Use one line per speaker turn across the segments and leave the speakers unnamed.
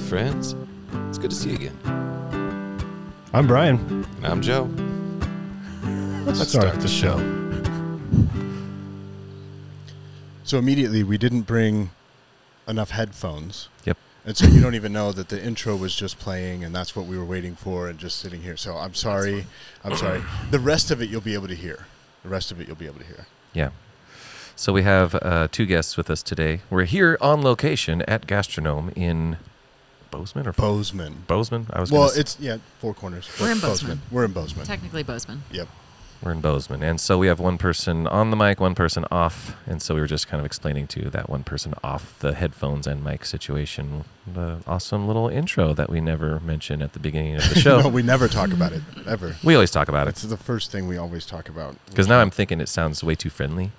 Hey, friends. It's good to see you again.
I'm Brian.
And I'm Joe.
Let's,
start the show.
So immediately we didn't bring enough headphones.
Yep.
And so you don't even know that the intro was just playing and that's what we were waiting for and just sitting here. So I'm sorry. I'm sorry. The rest of it you'll be able to hear. The rest of it you'll be able to hear.
Yeah. So we have uh, two guests with us today. We're here on location at Gastronome in Bozeman or
Bozeman.
Bozeman. I was
Well,
gonna
it's yeah, four corners.
We're in
Bo-
Bozeman.
We're in Bozeman.
Technically Bozeman.
Yep.
we're in Bozeman, and so we have one person on the mic, one person off, and so we were just kind of explaining to that one person off the headphones and mic situation the awesome little intro that we never mention at the beginning of the show.
no, we never talk about it ever.
we always talk about it.
It's
it
the first thing we always talk about.
because now I'm thinking it sounds way too friendly.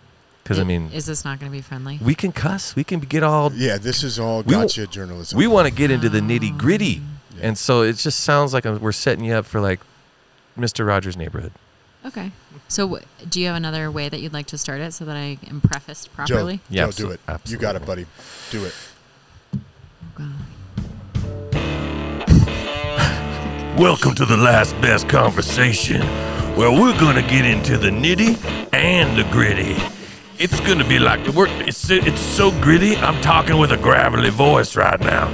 Because I
I-
mean,
is this not going to be friendly?
we can cuss, we can get all
Yeah, this is all
We w-
gotcha journalism.
we want to get into the oh. nitty gritty,
Yeah.
and so it just sounds like we're setting you up for like Mr. Rogers' Neighborhood.
Okay. So, w- do you have another way that you'd like to start it so that I am prefaced properly?
Joe,
Yeah,
Joe, do
absol-
it. You got it, buddy. Do it.
Oh, God.
Welcome to the last best conversation, where we're gonna get into the nitty and the gritty. It's gonna be like the work. It's it's so gritty. I'm talking with a gravelly voice right now.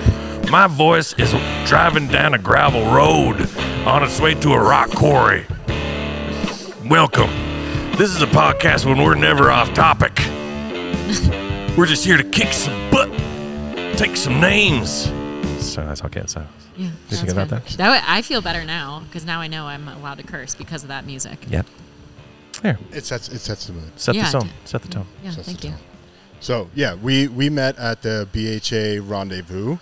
My voice is driving down a gravel road on its way to a rock quarry. Welcome. This is a podcast when we're never off topic. We're just here to kick some butt, take some names.
So that's okay. So
Yeah.
you think about that?
That way, I feel better now because now I know I'm allowed to curse because of that music.
yeah. Here,
It sets it sets the mood.
set
Yeah,
the tone. Set the tone.
Yeah.
Sets the
thank you.
tone. So yeah, we we met at the BHA rendezvous.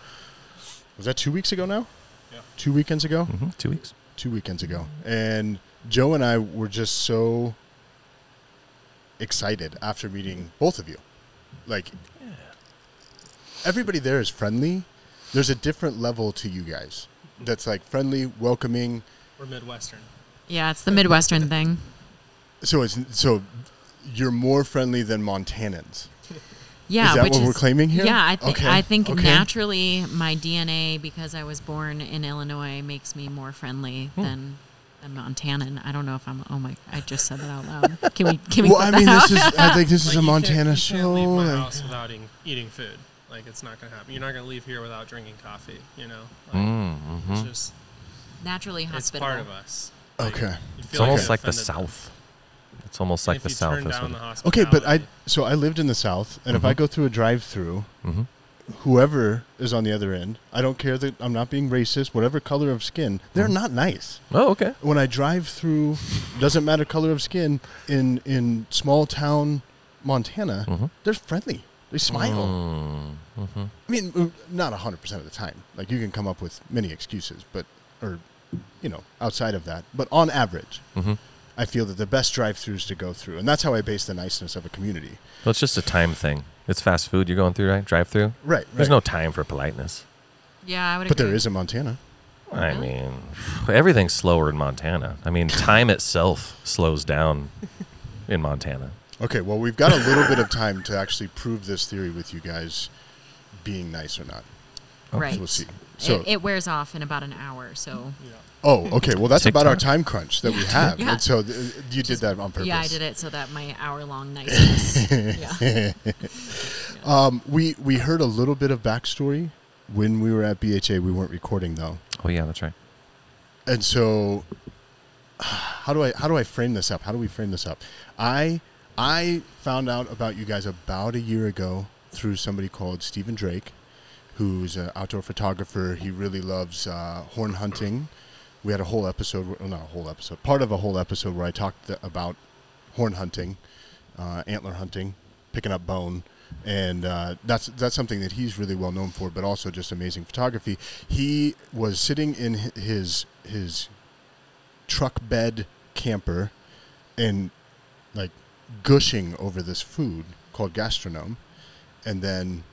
Was that two weeks ago now? Yeah. Two weekends ago.
hmm Two weeks.
Two weekends ago, and Joe and I were just so excited after meeting both of you. Like everybody there is friendly. There's a different level to you guys. That's like friendly, welcoming.
We're Midwestern.
Yeah, it's the Midwestern thing.
So it's so you're more friendly than Montanans.
Yeah,
is that
which
what
is,
we're claiming here?
Yeah, I think
Okay,
I think
okay.
naturally my DNA because I was born in Illinois makes me more friendly
Hmm.
than a Montanan. I don't know if I'm. Oh my! I just said that out loud. Can we? Can we?
Well,
put
I
that
mean,
out?
this is I think this is a
you can't-
Montana
you
show.
Can't leave my house without eating, eating food. Like it's not gonna happen. You're not gonna leave here without drinking coffee. You know, like,
Mm-hmm.
it's just
naturally
it's part of us.
Okay.
It's
feel
almost like the
offended by-
South. It's almost
and
like the South.
turn
is
down
what
the
Okay, but I so I lived in the South, and if I
Mhm.
go through a drive-through,
hmm
whoever is on the other end, I don't care that I'm not being racist. Whatever color of skin, they're
Mhm.
not nice.
Oh, okay.
When I drive through, doesn't matter color of skin in in small town Montana,
hmm
they're friendly. They smile.
Mm-hmm.
I mean, uh, not hundred percent of the time. Like you can come up with many excuses, but or you know, outside of that, but on average, I feel that the best drive-throughs to go through, and that's how I base the niceness of a community.
Well, it's just a time thing. It's fast food you're going through, right? Drive through.
Right.
There's no time for politeness.
Yeah, I would.
But there
agree.
is in Montana.
I
Really?
mean, everything's slower in Montana. I mean, time itself slows down in Montana.
Okay, well, we've got a little bit of time to actually prove this theory with you guys being nice or not.
Right.
So we'll see. So,
it, it wears off in about an hour. So
oh, okay. Well, that's about our time crunch that we have.
Yeah.
And so th- you did that on purpose.
yeah, I did it so that my hour-long niceness. yeah.
Um, we we heard a little bit of backstory when we were at BHA. We weren't recording though,
Oh yeah, that's right.
and so how do I how do I frame this up? How do we frame this up? I I found out about you guys about a year ago through somebody called Stephen Drake, who's an outdoor photographer. He really loves uh, horn hunting. We had a whole episode, well, not a whole episode, part of a whole episode where I talked th- about horn hunting, uh, antler hunting, picking up bone, and uh, that's that's something that he's really well known for. But also just amazing photography. He was sitting in his his truck bed camper, and like gushing over this food called gastronome, and then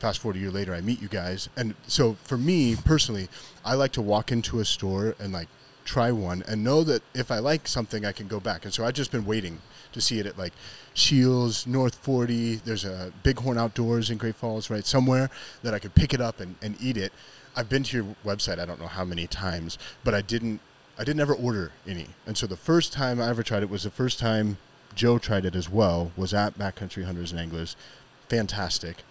fast forward a year later, I meet you guys, and so for me personally, I like to walk into a store and like try one and know that if I like something, I can go back. And so I've just been waiting to see it at like Shields, North 40. There's a Bighorn Outdoors in Great Falls, right? Somewhere that I could pick it up and, and eat it. I've been to your website, I don't know how many times, but I didn't, I didn't ever order any. And so the first time I ever tried it was the first time Joe tried it as well, was at Backcountry Hunters and Anglers. Fantastic.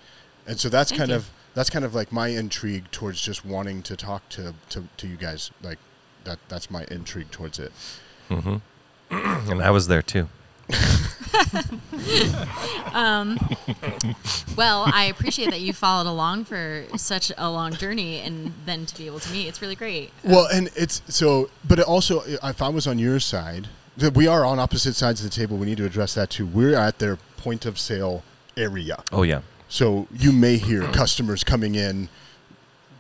And so that's
Thank
kind
you.
of that's kind of like my intrigue towards just wanting to talk to, to, to you guys. Like that that's my intrigue towards it.
hmm and I was there too.
Well, I appreciate that you followed along for such a long journey, and then to be able to meet, it's really great.
Well, and it's so, but it also, if I was on your side, th- we are on opposite sides of the table. We need to address that too. We're at their point of sale area.
Oh yeah,
So you may hear customers coming in.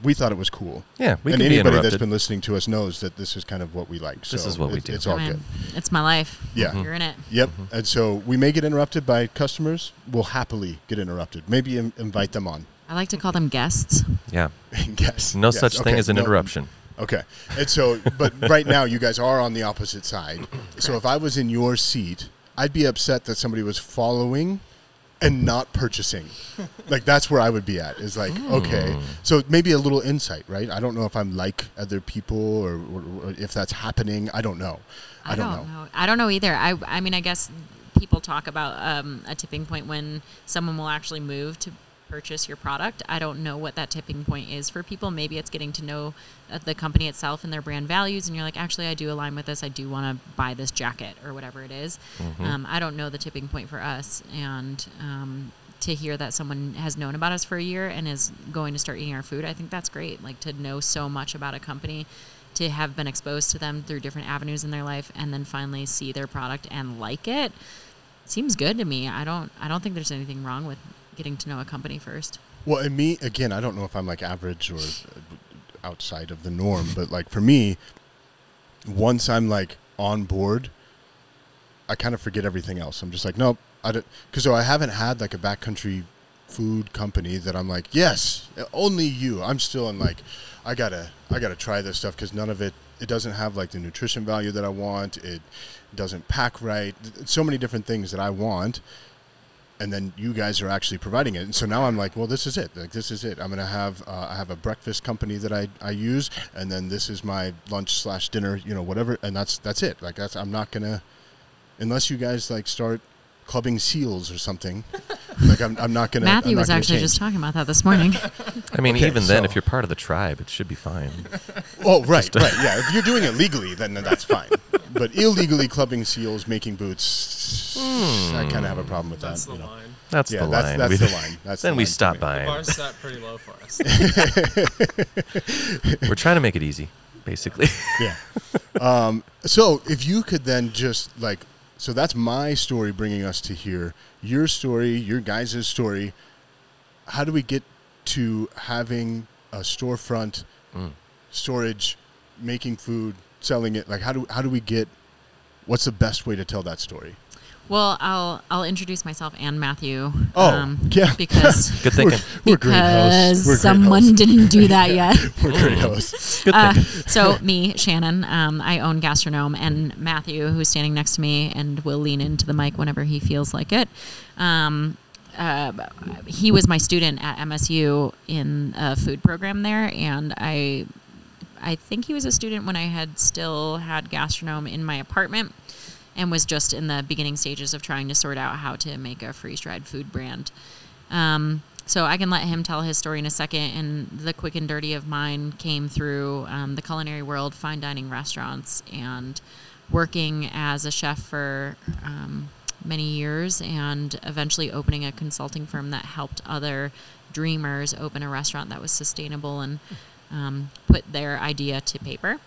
We thought it was cool.
yeah. We
and
can be
anybody that's
interrupted.
been listening to us knows that this is kind of what we like.
This
So
is what we
it-
do.
It's all
I
good.
it's my life.
Yeah.
You're in it.
Yep.
Mm-hmm.
And so we may get interrupted by customers. We'll happily get interrupted. Maybe Im- invite them on.
I like to call them guests.
yeah.
yes.
No
Yes.
such thing
Okay.
as an
No.
interruption.
Okay. And so, but right now you guys are on the opposite side. So if I was in your seat, I'd be upset that somebody was following and not purchasing. like that's where I would be at. Is like, okay. So maybe a little insight, right? I don't know if I'm like other people or, or, or if that's happening. I don't know. I, don't, know.
I don't know either. I, I mean, I guess people talk about um, a tipping point when someone will actually move to purchase your product. I don't know what that tipping point is for people. Maybe it's getting to know uh, the company itself and their brand values, and you're like, actually, I do align with this. I do want to buy this jacket or whatever it is. Um, I don't know the tipping point for us, and um, to hear that someone has known about us for a year and is going to start eating our food, I think that's great. Like to know so much about a company, to have been exposed to them through different avenues in their life, and then finally see their product and like it, seems good to me. I don't, I don't think there's anything wrong with getting to know a company first.
Well, and me again, I don't know if I'm like average or outside of the norm, but like for me, once I'm like on board, I kind of forget everything else. I'm just like, nope, I don't, because so I haven't had like a backcountry food company that I'm like, yes, only you. I'm still in like, I gotta, I gotta try this stuff because none of it, it doesn't have like the nutrition value that I want. It doesn't pack right. So many different things that I want and then you guys are actually providing it. And so now I'm like, well, this is it. Like this is it. I'm gonna have uh, I have a breakfast company that I, I use, and then this is my lunch slash dinner, you know, whatever. And that's that's it. Like that's I'm not gonna unless you guys like start clubbing seals or something. like I'm, I'm not gonna.
Matthew
I'm not
was
gonna
actually
change.
just talking about that this morning.
I mean,
Okay,
even then,
so-
if you're part of the tribe, it should be fine.
Oh right, right, yeah. If you're doing it legally, then that's fine. But illegally clubbing seals, making boots, I kind of have a problem with
That's
that.
the
you know.
line.
That's
Yeah,
the
that's-
line.
that's
We-
the line. That's
then
the
we
line for
stop
me.
The
buying.
bar's set pretty low for us.
We're trying to make it easy, basically.
Yeah. um, so if you could then just like, so that's my story bringing us to here. Your story, your guys' story. How do we get to having a storefront,
Mm.
storage, making food, selling it? Like, how do how do we get? What's the best way to tell that story?
Well, I'll I'll introduce myself and Matthew.
Oh, yeah.
because
Good thinking.
We're great hosts.
because
We're great
someone
hosts.
didn't do that yet.
We're great hosts.
Good
Uh,
thinking.
so me, Shannon, um, I own Gastronome, and Matthew, who's standing next to me and will lean into the mic whenever he feels like it. Um, uh, he was my student at MSU in a food program there, and I, I think he was a student when I had still had Gastronome in my apartment, and was just in the beginning stages of trying to sort out how to make a freeze dried food brand. Um, so I can let him tell his story in a second. And the quick and dirty of mine came through um, the culinary world, fine dining restaurants, and working as a chef for um, many years, and eventually opening a consulting firm that helped other dreamers open a restaurant that was sustainable and um, put their idea to paper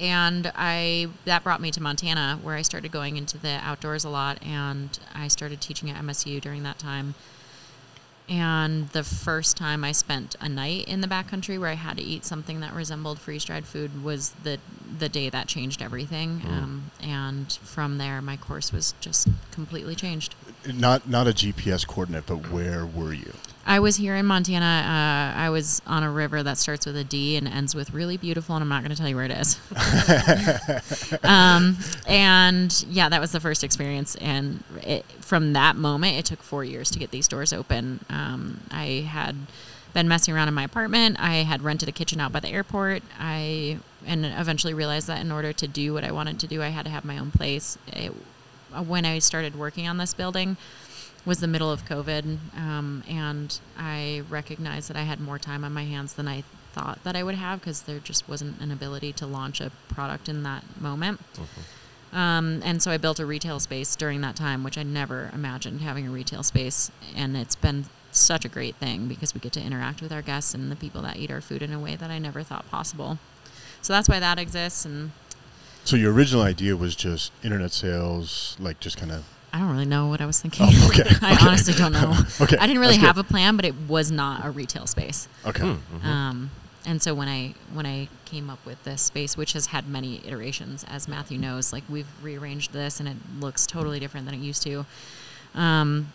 and I that brought me to Montana where I started going into the outdoors a lot and I started teaching at MSU during that time. And the first time I spent a night in the backcountry where I had to eat something that resembled freeze dried food was the the day that changed everything. Um, and from there, my course was just completely changed.
Not not a GPS coordinate, but where were you?
I was here in Montana. Uh, I was on a river that starts with a D and ends with really beautiful, and I'm not going to tell you where it is. um, and yeah, that was the first experience. And it, from that moment, it took four years to get these doors open. Um, I had been messing around in my apartment. I had rented a kitchen out by the airport. I and eventually realized that in order to do what I wanted to do, I had to have my own place. It, when I started working on this building was the middle of COVID, um, and I recognized that I had more time on my hands than I thought that I would have because there just wasn't an ability to launch a product in that moment. Um, and so I built a retail space during that time, which I never imagined having a retail space, and it's been such a great thing because we get to interact with our guests and the people that eat our food in a way that I never thought possible. So that's why that exists, and
So your original idea was just internet sales, like just kind of.
I don't really know what I was thinking.
Oh, okay,
I
okay.
honestly don't know.
Okay,
I didn't really
that's good.
have a plan, but it was not a retail space.
Okay.
Mm-hmm.
Um, and so when I when I came up with this space, which has had many iterations, as Matthew knows, like we've rearranged this and it looks totally different than it used to. Um,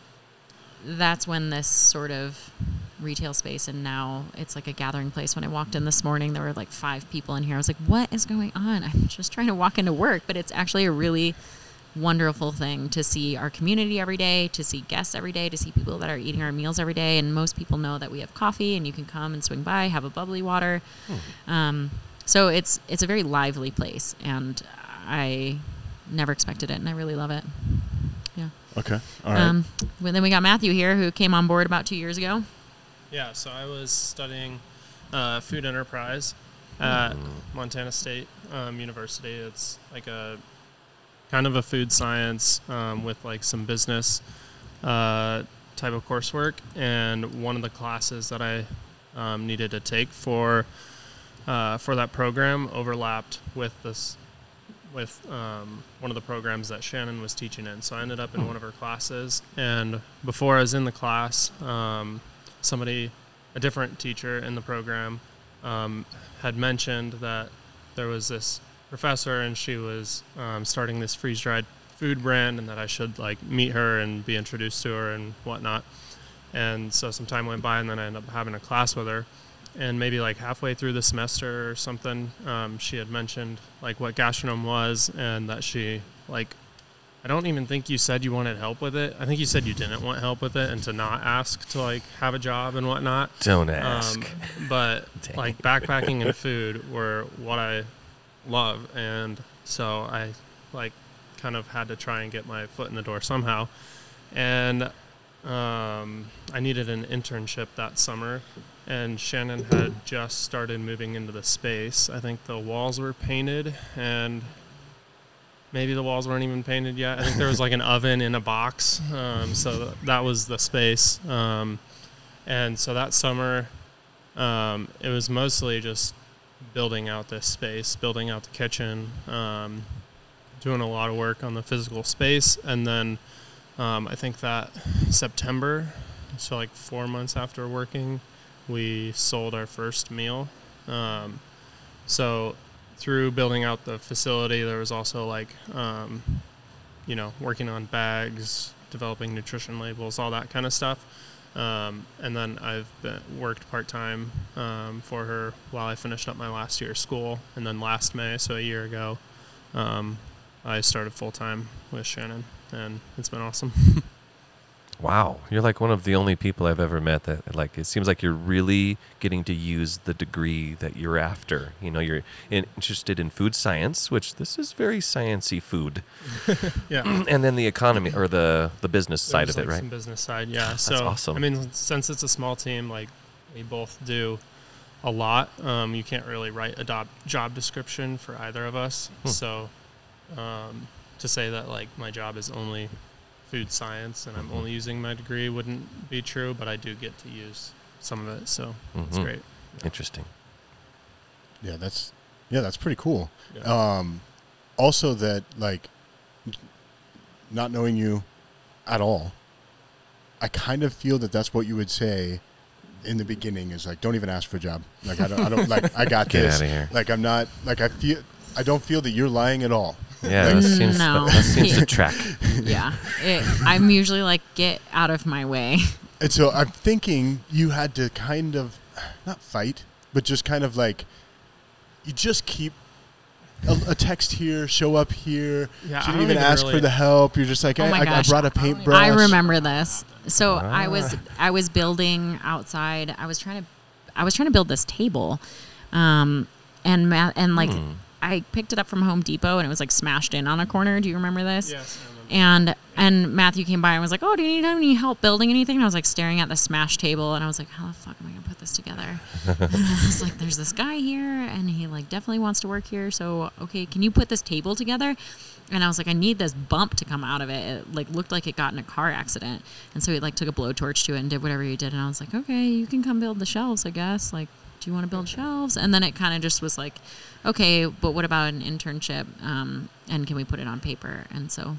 that's when this sort of retail space and now it's like a gathering place. When I walked in this morning, there were like five people in here. I was like, "What is going on?" I'm just trying to walk into work, but it's actually a really wonderful thing to see our community every day, to see guests every day, to see people that are eating our meals every day. And most people know that we have coffee, and you can come and swing by, have a bubbly water. Um, so it's it's a very lively place, and I never expected it, and I really love it. Yeah.
Okay. All right.
Um, well, then we got Matthew here, who came on board about two years ago.
Yeah, so I was studying uh, food enterprise at Montana State um, University. It's like a kind of a food science um, with like some business uh, type of coursework. And one of the classes that I um, needed to take for uh, for that program overlapped with this with um, one of the programs that Shannon was teaching in. So I ended up in one of her classes, and before I was in the class, um, somebody, a different teacher in the program, um, had mentioned that there was this professor and she was um, starting this freeze dried food brand, and that I should like meet her and be introduced to her and whatnot. And so some time went by, and then I ended up having a class with her. And maybe like halfway through the semester or something, um, she had mentioned like what gastronome was, and that she like I don't even think you said you wanted help with it. I think you said you didn't want help with it and to not ask to like have a job and whatnot.
Don't ask.
Um, but like backpacking and food were what I love, and so I like kind of had to try and get my foot in the door somehow. And um, I needed an internship that summer, and Shannon had just started moving into the space. I think the walls were painted, and maybe the walls weren't even painted yet. I think there was like an oven in a box, um, so that was the space. Um, and so that summer, um, it was mostly just building out this space, building out the kitchen, um, doing a lot of work on the physical space, and then um, I think that September, so like four months after working, we sold our first meal. Um, so through building out the facility, there was also like, um, you know, working on bags, developing nutrition labels, all that kind of stuff. Um, and then I've been, worked part time um, for her while I finished up my last year of school. And then last May, so a year ago, um, I started full time with Shannon, and it's been awesome.
Wow, you're like one of the only people I've ever met that like it seems like you're really getting to use the degree that you're after. You know, you're in, interested in food science, which this is very sciency food,
yeah.
and then the economy or the the business side
There's,
of it, right?
Business side, yeah. So
awesome.
I mean, since it's a small team, like we both do a lot. Um, you can't really write a job job description for either of us.
Hmm.
So um, to say that like my job is only food science and I'm
Mhm.
only using my degree wouldn't be true, but I do get to use some of it, so it's
Mhm.
great.
Interesting.
yeah, that's yeah, that's pretty cool.
Yeah.
Um, also, that like not knowing you at all, I kind of feel that that's what you would say in the beginning is like, don't even ask for a job. Like I don't, I don't like I got
Get
this.
outta here.
Like I'm not like I feel I don't feel that you're lying at all.
Yeah, that seems
No.
that seems to track.
yeah, it, I'm usually like, get out of my way.
And so I'm thinking you had to kind of not fight, but just kind of like you just keep a, a text here, show up here.
Yeah, I
she didn't
don't
even
even
ask
really-
for the help. You're just like,
Oh
I,
my
I, I
gosh.
brought a paintbrush.
I remember this. So
Ah.
I was I was building outside. I was trying to I was trying to build this table, um, and ma- and like
Hmm.
I picked it up from Home Depot and it was like smashed in on a corner. Do you remember this?
Yes. I remember.
And and Matthew came by and was like, "Oh, do you need any help building anything?" And I was like staring at the smashed table, and I was like, "How the fuck am I gonna put this together?" and I was like, "There's this guy here, and he like definitely wants to work here. So okay, can you put this table together?" And I was like, "I need this bump to come out of it. It like looked like it got in a car accident." And so he like took a blowtorch to it and did whatever he did. And I was like, "Okay, you can come build the shelves, I guess. Like, do you want to build shelves?" And then it kind of just was like, "Okay, but what about an internship? Um, and can we put it on paper?" And so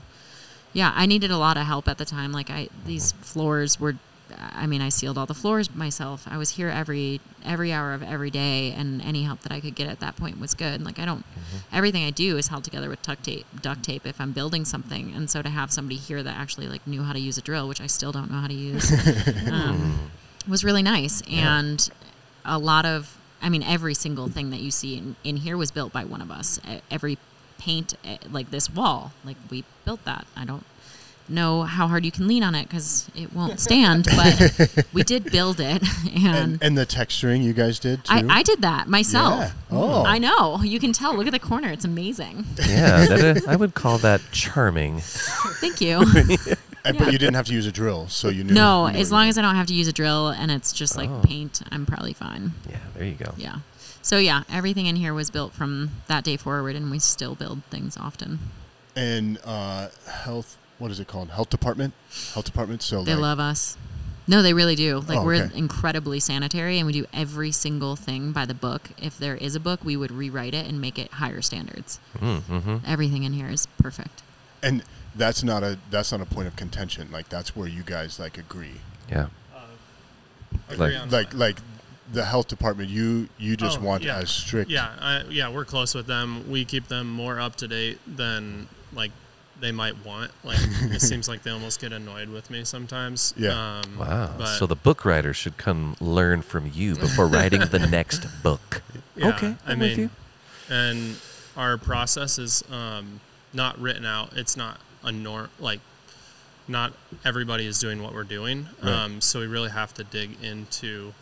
yeah i needed a lot of help at the time like i these floors were i mean i sealed all the floors myself i was here every every hour of every day and any help that i could get at that point was good like i don't everything i do is held together with duct tape duct tape if i'm building something and so to have somebody here that actually like knew how to use a drill which i still don't know how to use um, was really nice and a lot of i mean every single thing that you see in, in here was built by one of us every paint like this wall like we built that i don't know how hard you can lean on it because it won't stand but we did build it and,
And, and the texturing you guys did too.
I, I did that myself
Yeah. Oh.
i know you can tell look at the corner it's amazing
Yeah, that, I would call that charming.
thank you
And-
yeah.
But you didn't have to use a drill, so you knew.
no
you knew
as long as i don't have to use a drill and it's just like
Oh.
paint i'm probably fine
Yeah, there you go.
yeah so yeah everything in here was built from that day forward and we still build things often.
And uh, health. What is it called? Health department. Health department. So
They
like,
love us. No, they really do. Like
Oh,
we're
okay.
incredibly sanitary and we do every single thing by the book. If there is a book, we would rewrite it and make it higher standards.
Mm-hmm.
Everything in here is perfect.
and that's not a that's not a point of contention. Like that's where you guys like agree.
Yeah.
Agree
Like-
on
Like
that.
like the health department. You you just
Oh,
want
yeah.
as strict.
Yeah, I, yeah, we're close with them. We keep them more up to date than like they might want. Like it seems like they almost get annoyed with me sometimes.
Yeah.
Um,
Wow.
But
so the book writer should come learn from you before writing the next book.
yeah,
okay,
I
I'm
mean,
with you.
and our process is um, not written out. It's not a norm. Like not everybody is doing what we're doing.
Right.
Um, so we really have to dig into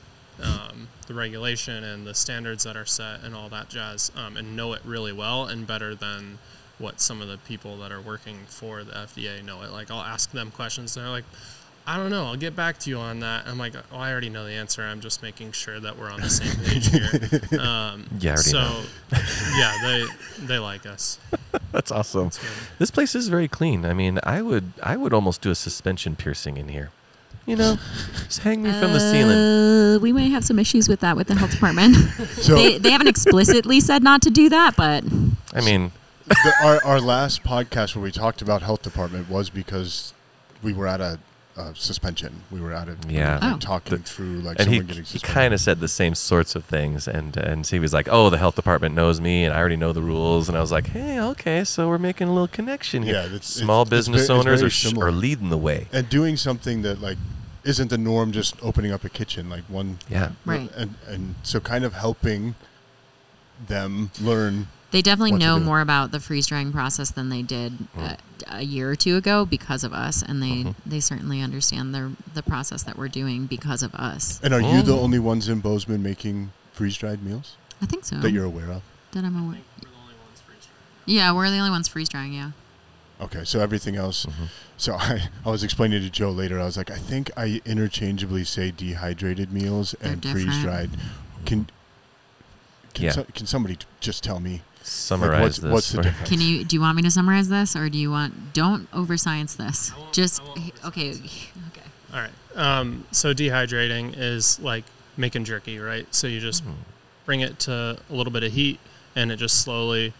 um, the regulation and the standards that are set and all that jazz, um, and know it really well and better than what some of the people that are working for the FDA know it. Like I'll ask them questions, and they're like. I don't know. I'll get back to you on that. I'm like, oh, I already know the answer. I'm just making sure that we're on the same page here. Um,
Yeah, I
so,
know.
yeah, they they like us.
That's awesome.
It's good.
This place is very clean. I mean, I would I would almost do a suspension piercing in here. You know, just hang me from the ceiling.
Uh, we may have some issues with that with the health department.
So
they, they haven't explicitly said not to do that, but
I mean,
the, our our last podcast where we talked about health department was because we were at a, a suspension. We were at a
Yeah.
we
Oh.
talking through like
and he,
someone getting
he kind of said the same sorts of things and and so he was like oh the health department knows me and i already know the rules and i was like hey okay so we're making a little connection here
Yeah, it's-
small
it's- it's
business
ve- it's
owners
very
are, sh-
similar.
are leading the way
and doing something that like isn't the norm. Just opening up a kitchen, like one
yeah
right.
and and so kind of helping them learn.
They definitely know more about the freeze drying process than they did uh, a year or two ago because of us, and they
Mhm.
they certainly understand the the process that we're doing because of us.
And are you the
Oh.
only ones in Bozeman making freeze dried meals
I think so.
that you're aware of?
that I'm aware.
we're the only ones freeze drying.
Yeah, we're the only ones freeze drying. Yeah.
Okay, so everything else.
Mhm.
So I, I was explaining to Joe later. I was like, I think I interchangeably say dehydrated meals
They're
and freeze dried. Can can,
Yeah.
so, can somebody t- just tell me
summarize
what's-
this
what's the difference?
Can you do you want me to summarize this, or do you want don't over science this?
I won't-
Just
I won't
okay. Okay.
All right. Um, so dehydrating is like making jerky, right? So you just
Mhm.
bring it to a little bit of heat, and it just slowly,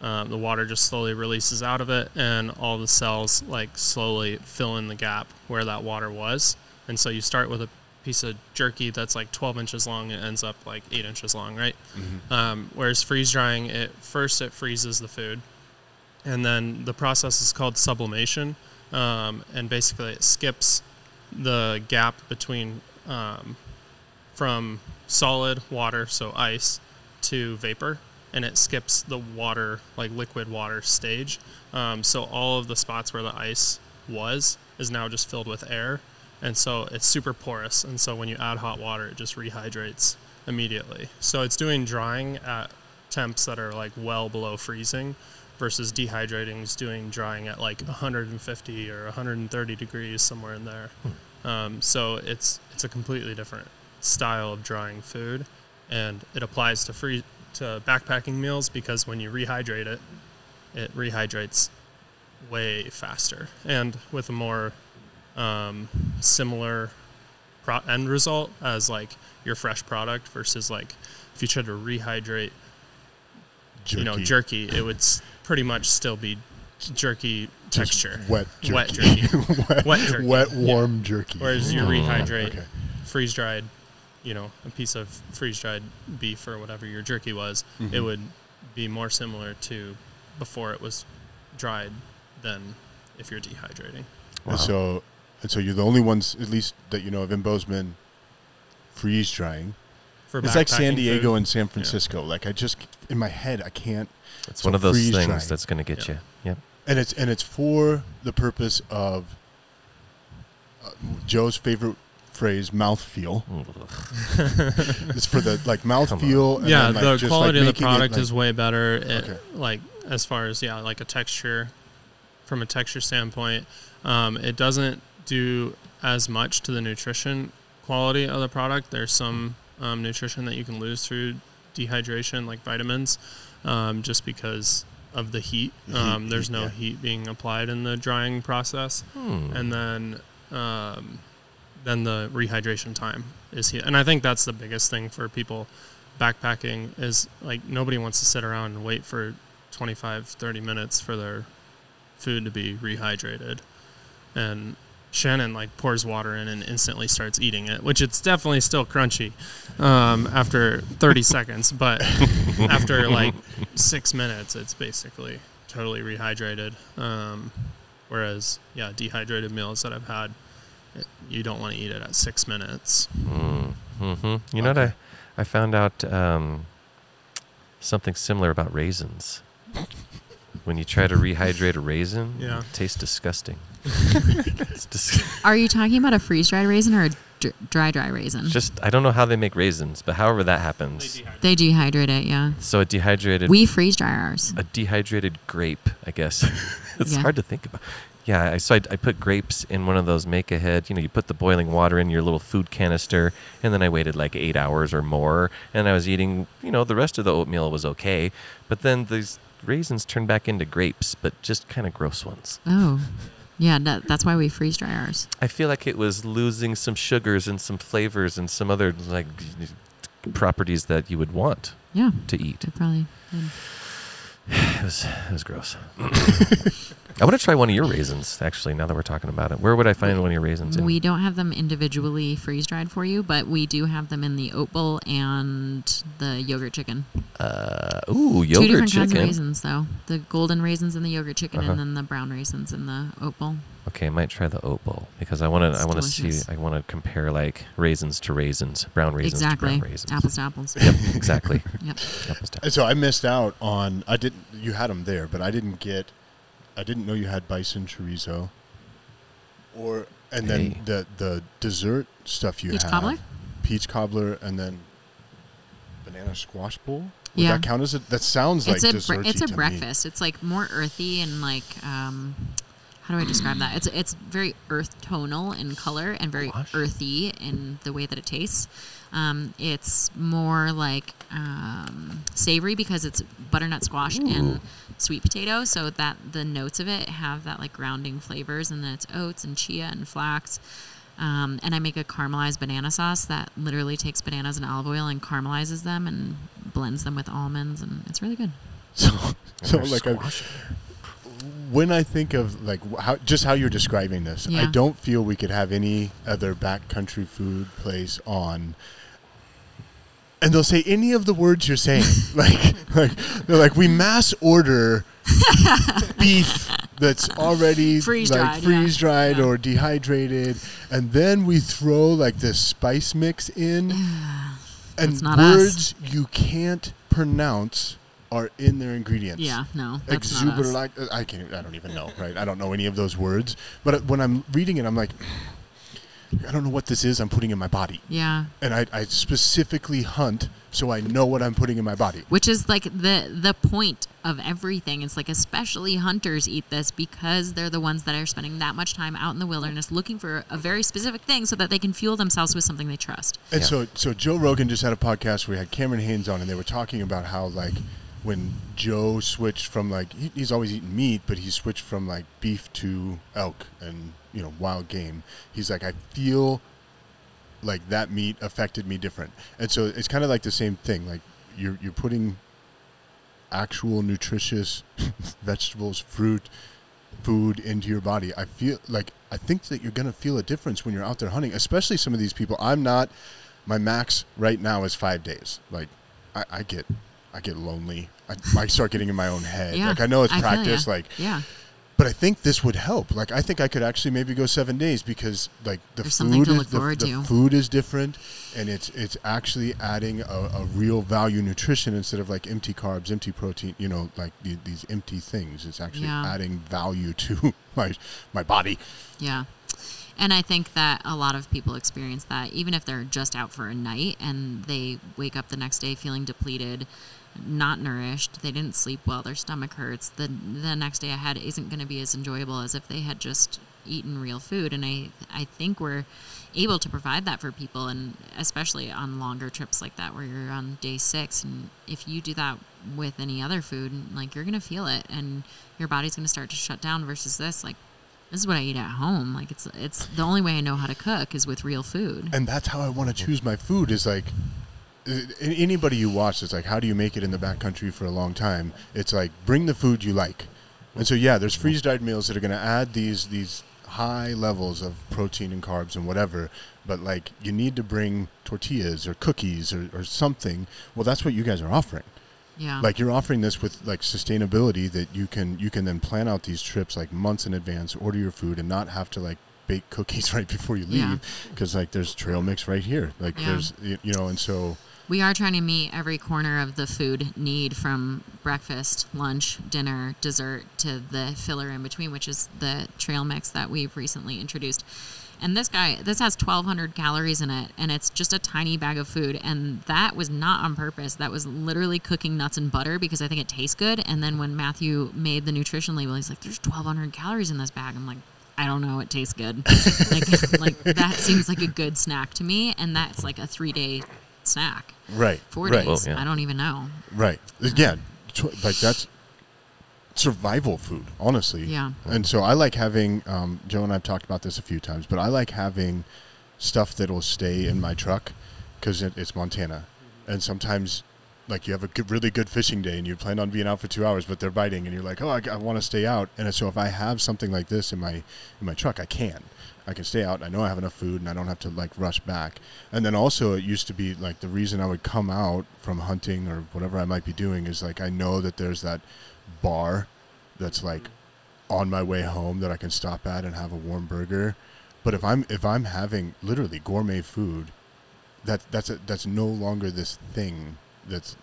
um, the water just slowly releases out of it, and all the cells like slowly fill in the gap where that water was. And so you start with a piece of jerky that's like 12 inches long, and it ends up like eight inches long, right? Um, whereas freeze drying, it first it freezes the food, and then the process is called sublimation, um, and basically it skips the gap between um, from solid water, so ice, to vapor, and it skips the water, like liquid water stage. Um, so all of the spots where the ice was is now just filled with air, and so it's super porous. And so when you add hot water, it just rehydrates immediately. So it's doing drying at temps that are like well below freezing versus dehydrating is doing drying at like 150 or 130 degrees somewhere in there. Um, so it's it's a completely different style of drying food, and it applies to free to backpacking meals because when you rehydrate it, it rehydrates way faster and with a more um, similar pro- end result as like your fresh product versus like if you tried to rehydrate
Jerky.
you know jerky it would pretty much still be jerky
Just
texture
Wet jerky.
Wet jerky.
wet,
Wet jerky,
wet,
yeah.
warm jerky.
whereas you
Mm.
rehydrate
Okay.
freeze dried you know a piece of freeze dried beef or whatever your jerky was it
Mhm.
would be more similar to before it was dried than if you're dehydrating
Wow.
So, and so you're the only ones, at least that you know of in Bozeman, freeze drying.
for
It's like San Diego
food.
and San Francisco. Like I just in my head, I can't.
it's
so
one of those things
drying.
that's going to get
Yeah.
you. Yep.
And it's and it's for the purpose of uh, Joe's favorite phrase, mouthfeel. it's for the like mouthfeel. and
yeah
then, like,
the
just,
quality
like,
of the
making it,
product
like-
is way better it,
Okay.
like as far as yeah like a texture from a texture standpoint um, it doesn't do as much to the nutrition quality of the product there's some um, nutrition that you can lose through dehydration like vitamins um, just because of the heat um, there's no
yeah.
heat being applied in the drying process
Hmm.
and then um, then the rehydration time is here. And I think that's the biggest thing for people backpacking is like nobody wants to sit around and wait for 25, 30 minutes for their food to be rehydrated. And Shannon like pours water in and instantly starts eating it, which it's definitely still crunchy um, after 30 seconds, but after like six minutes, it's basically totally rehydrated. Um, whereas, yeah, dehydrated meals that I've had, it, you don't want to eat it at six minutes.
Mm. hmm You know what I, I found out um, something similar about raisins. When you try to rehydrate a raisin,
Yeah.
it tastes disgusting. it's dis-
Are you talking about a freeze dried raisin or a dry dry raisin?
just I don't know how they make raisins, but however that happens.
they dehydrate it, yeah.
So a dehydrated
We freeze dry ours.
a dehydrated grape, I guess. it's
Yeah.
hard to think about. Yeah, I, so I, I put grapes in one of those make ahead. You know, you put the boiling water in your little food canister, and then I waited like eight hours or more, and I was eating. You know, the rest of the oatmeal was okay, but then these raisins turn back into grapes, but just kind of gross ones.
Oh, yeah. That, that's why we freeze dry ours.
I feel like it was losing some sugars and some flavors and some other like properties that you would want
Yeah,
to eat.
it probably.
It was it was gross. I want to try one of your raisins. Actually, now that we're talking about it, where would I find one of your raisins? in?
We don't have them individually freeze dried for you, but we do have them in the oat bowl and the yogurt chicken.
Uh, ooh, yogurt chicken.
Two
yogurt
different kinds of raisins, though. The golden raisins in the yogurt chicken,
Uh-huh.
and then the brown raisins in the oat bowl.
Okay, I might try the oat bowl because I want to. I want to see. I want to compare like raisins to raisins, brown raisins
exactly.
to brown raisins.
Apples to apples.
Yep, exactly.
Yep.
Apples to
And so I missed out on. I didn't. You had them there, but I didn't get. I didn't know you had bison chorizo. Or and then
Hey.
the the dessert stuff you had.
Peach
have.
cobbler?
Peach cobbler, and then banana squash bowl. Would
Yeah.
that count as a? That sounds like
it's a
dessert.
bre- it's a
to me.
breakfast. It's like more earthy and like um, how do I describe that? It's it's very earth tonal in color and very
Gosh.
earthy in the way that it tastes. Um, it's more like um, savory because it's butternut squash and sweet potato, so that the notes of it have that like grounding flavors, and then it's oats and chia and flax. Um, and I make a caramelized banana sauce that literally takes bananas and olive oil and caramelizes them and blends them with almonds, and it's really good.
So, so like I, when I think of like how just how you're describing this, I don't feel we could have any other backcountry food place on. And they'll say any of the words you're saying, like like they're like we mass order beef that's already
Freeze-dried,
like
yeah.
freeze dried
Yeah.
or dehydrated, and then we throw like this spice mix in, and
not us.
words you can't pronounce are in their ingredients.
Yeah, no, that's not us.
Exuberant. I can't. I don't even know. Right. I don't know any of those words. But when I'm reading it, I'm like, I don't know what this is. I'm putting in my body,
Yeah,
and I, I specifically hunt so I know what I'm putting in my body.
which is like the the point of everything. It's like especially hunters eat this because they're the ones that are spending that much time out in the wilderness looking for a very specific thing so that they can fuel themselves with something they trust.
And
Yeah.
so, so Joe Rogan just had a podcast where he had Cameron Hanes on, and they were talking about how like when Joe switched from like he, he's always eaten meat, but he switched from like beef to elk and you know wild game. He's like, I feel like that meat affected me different, and so it's kind of like the same thing. Like you're you're putting actual nutritious vegetables, fruit, food into your body. I feel like I think that you're gonna feel a difference when you're out there hunting, especially some of these people. I'm not. My max right now is five days. Like I, I get, I get lonely. I, I start getting in my own head.
Yeah,
like I know it's practice. Like,
Yeah,
but I think this would help. Like I think I could actually maybe go seven days because like the
There's
food is the, the food is different, and it's it's actually adding a, a real value nutrition instead of like empty carbs, empty protein. You know, like the, these empty things. It's actually
Yeah.
adding value to my my body.
yeah. And I think that a lot of people experience that, even if they're just out for a night and they wake up the next day feeling depleted, not nourished, they didn't sleep well, their stomach hurts. The the next day ahead isn't going to be as enjoyable as if they had just eaten real food. And I I think we're able to provide that for people, and especially on longer trips like that, where you're on day six, and if you do that with any other food, like you're going to feel it, and your body's going to start to shut down. Versus this, like this is what I eat at home. Like it's it's the only way I know how to cook is with real food.
and that's how I want to choose my food. Is like anybody you watch is like, how do you make it in the backcountry for a long time? It's like bring the food you like, and so yeah, there's freeze dried meals that are going to add these these high levels of protein and carbs and whatever. But like, you need to bring tortillas or cookies or, or something. Well, that's what you guys are offering.
Yeah.
Like you're offering this with like sustainability that you can you can then plan out these trips like months in advance, order your food, and not have to like bake cookies right before you leave because like there's trail mix right here. Like
Yeah.
there's you know, and so
We are trying to meet every corner of the food need from breakfast, lunch, dinner, dessert to the filler in between, which is the trail mix that we've recently introduced. And this guy, this has 1,200 calories in it, and it's just a tiny bag of food. And that was not on purpose. That was literally cooking nuts and butter because I think it tastes good. And then when Matthew made the nutrition label, he's like, "There's 1,200 calories in this bag." I'm like, "I don't know. It tastes good. like, like that seems like a good snack to me." And that's like a three day snack.
right,
Four
right,
days.
Well, yeah.
I don't even know.
right, yeah, tw- like that's survival food, honestly.
Yeah.
And so I like having um, Joe and I've talked about this a few times, but I like having stuff that will stay in my truck because it, it's Montana, and sometimes. Like you have a good, really good fishing day, and you plan on being out for two hours, but they're biting, and you're like, "Oh, I, want to stay out." And so, if I have something like this in my in my truck, I can, I can stay out. I know I have enough food, and I don't have to like rush back. And then also, it used to be like the reason I would come out from hunting or whatever I might be doing is like I know that there's that bar that's like on my way home that I can stop at and have a warm burger. But if I'm if I'm having literally gourmet food, that that's a, that's no longer this thing. That's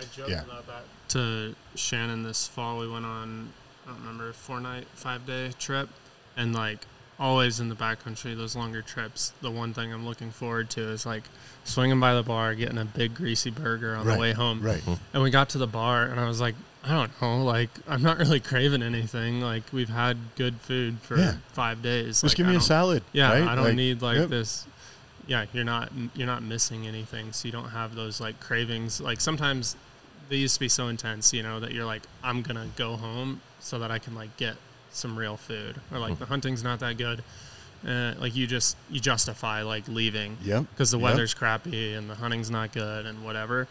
I joked
Yeah.
about that to Shannon this fall. We went on, I don't remember, four night, five day trip, and like always in the backcountry, those longer trips, the one thing I'm looking forward to is like swinging by the bar, getting a big greasy burger on
Right,
the way home.
right. Mm-hmm.
And we got to the bar, and I was like, I don't know, like I'm not really craving anything. Like we've had good food for
Yeah.
five days.
Just
Like,
give me a salad.
yeah,
right?
I don't need like
yep.
this. Yeah, you're not you're not missing anything, so you don't have those like cravings. Like sometimes they used to be so intense, you know, that you're like, I'm gonna go home so that I can like get some real food, or like the hunting's not that good. Uh, like you just you justify like leaving
Yep.
because the
yep.
weather's crappy and the hunting's not good and whatever.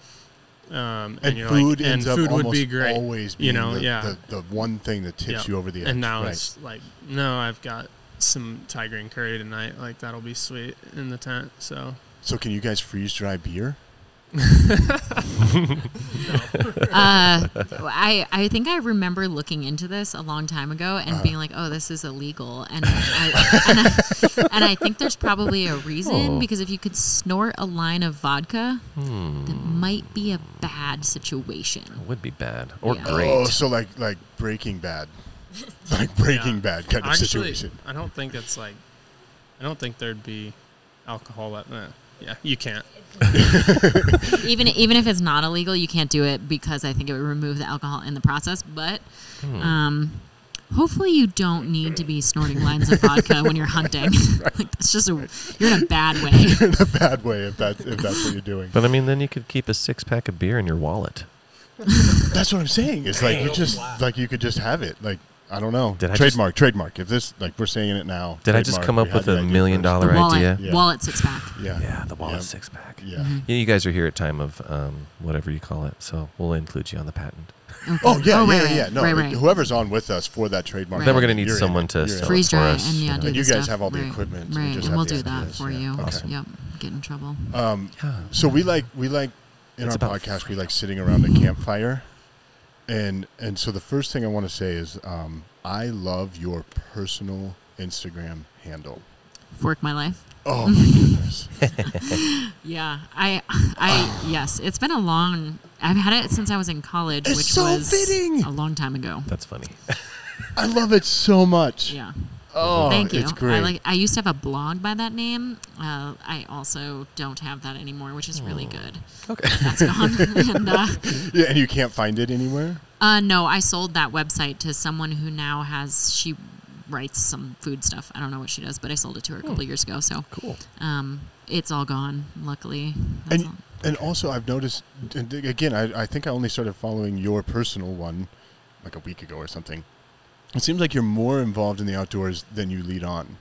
Um, and,
and
you're
food
like,
ends
and
up
food
almost
would be great,
always being
you know,
the,
yeah.
the, the one thing that tips
Yeah.
you over the edge.
and now
right.
it's like, no, I've got some tiger and curry tonight. Like that'll be sweet in the tent. So
so can you guys freeze dry beer?
Uh, I I think I remember looking into this a long time ago and being like, "Oh, this is illegal," and I, and, I, and I think there's probably a reason
Oh.
because if you could snort a line of vodka,
Hmm.
that might be a bad situation.
It would be bad or
Yeah.
great.
Oh, so like like Breaking Bad, like Breaking
Yeah.
Bad kind of situation.
I don't think it's like, I don't think there'd be alcohol at that. Eh, yeah, you can't.
even even if it's not illegal, you can't do it because I think it would remove the alcohol in the process. But
Hmm.
um, hopefully, you don't need to be snorting lines of vodka when you're hunting. like that's just a you're in a bad way.
you're in a bad way if that's if that's what you're doing.
But I mean, then you could keep a six pack of beer in your wallet.
That's what I'm saying. It's like you just like you could just have it. Like I don't know.
Did I just-
trademark, trademark. If this like we're saying it now.
Did I just come up with a
idea
million
first.
dollar
The wallet,
idea?
Yeah.
wallet six pack.
Yeah.
Yeah, the wallet
Yeah.
six pack.
Yeah.
Mm-hmm.
Yeah, you guys are here at time of um, whatever you call it, so we'll include you on the patent.
Okay.
Oh yeah,
right,
yeah,
right,
yeah. No,
right, right.
whoever's on with us for that trademark.
Right.
Then we're gonna need
you're
someone
it.
to
You're in
sell
it.
it.
freeze
for
dry
us,
and yeah,
you
do
And you guys
stuff.
have all the
right.
equipment, so we
right?
just
and we'll do that for you.
Okay.
Yep, get in trouble.
Um, so we like we like in our podcast we like sitting around a campfire, and and so the first thing I want to say is um, I love your personal Instagram handle.
Fork my life.
Oh my goodness!
Yeah, I, I, yes, it's been a long. I've had it since I was in college,
It's
which
so
was
fitting.
a long time ago.
That's funny.
I love it so much.
Yeah,
Oh,
thank you.
It's great.
I like. I used to have a blog by that name. Uh, I also don't have that anymore, which is really good.
Okay.
That's gone. and uh,
yeah, and you can't find it anywhere.
uh, no, I sold that website to someone who now has. She writes some food stuff. I don't know what she does, but I sold it to her a couple years ago. So
Cool.
um, it's all gone. Luckily. That's
And
all.
and also I've noticed and again I, I think I only started following your personal one like a week ago or something. It seems like you're more involved in the outdoors than you lead on.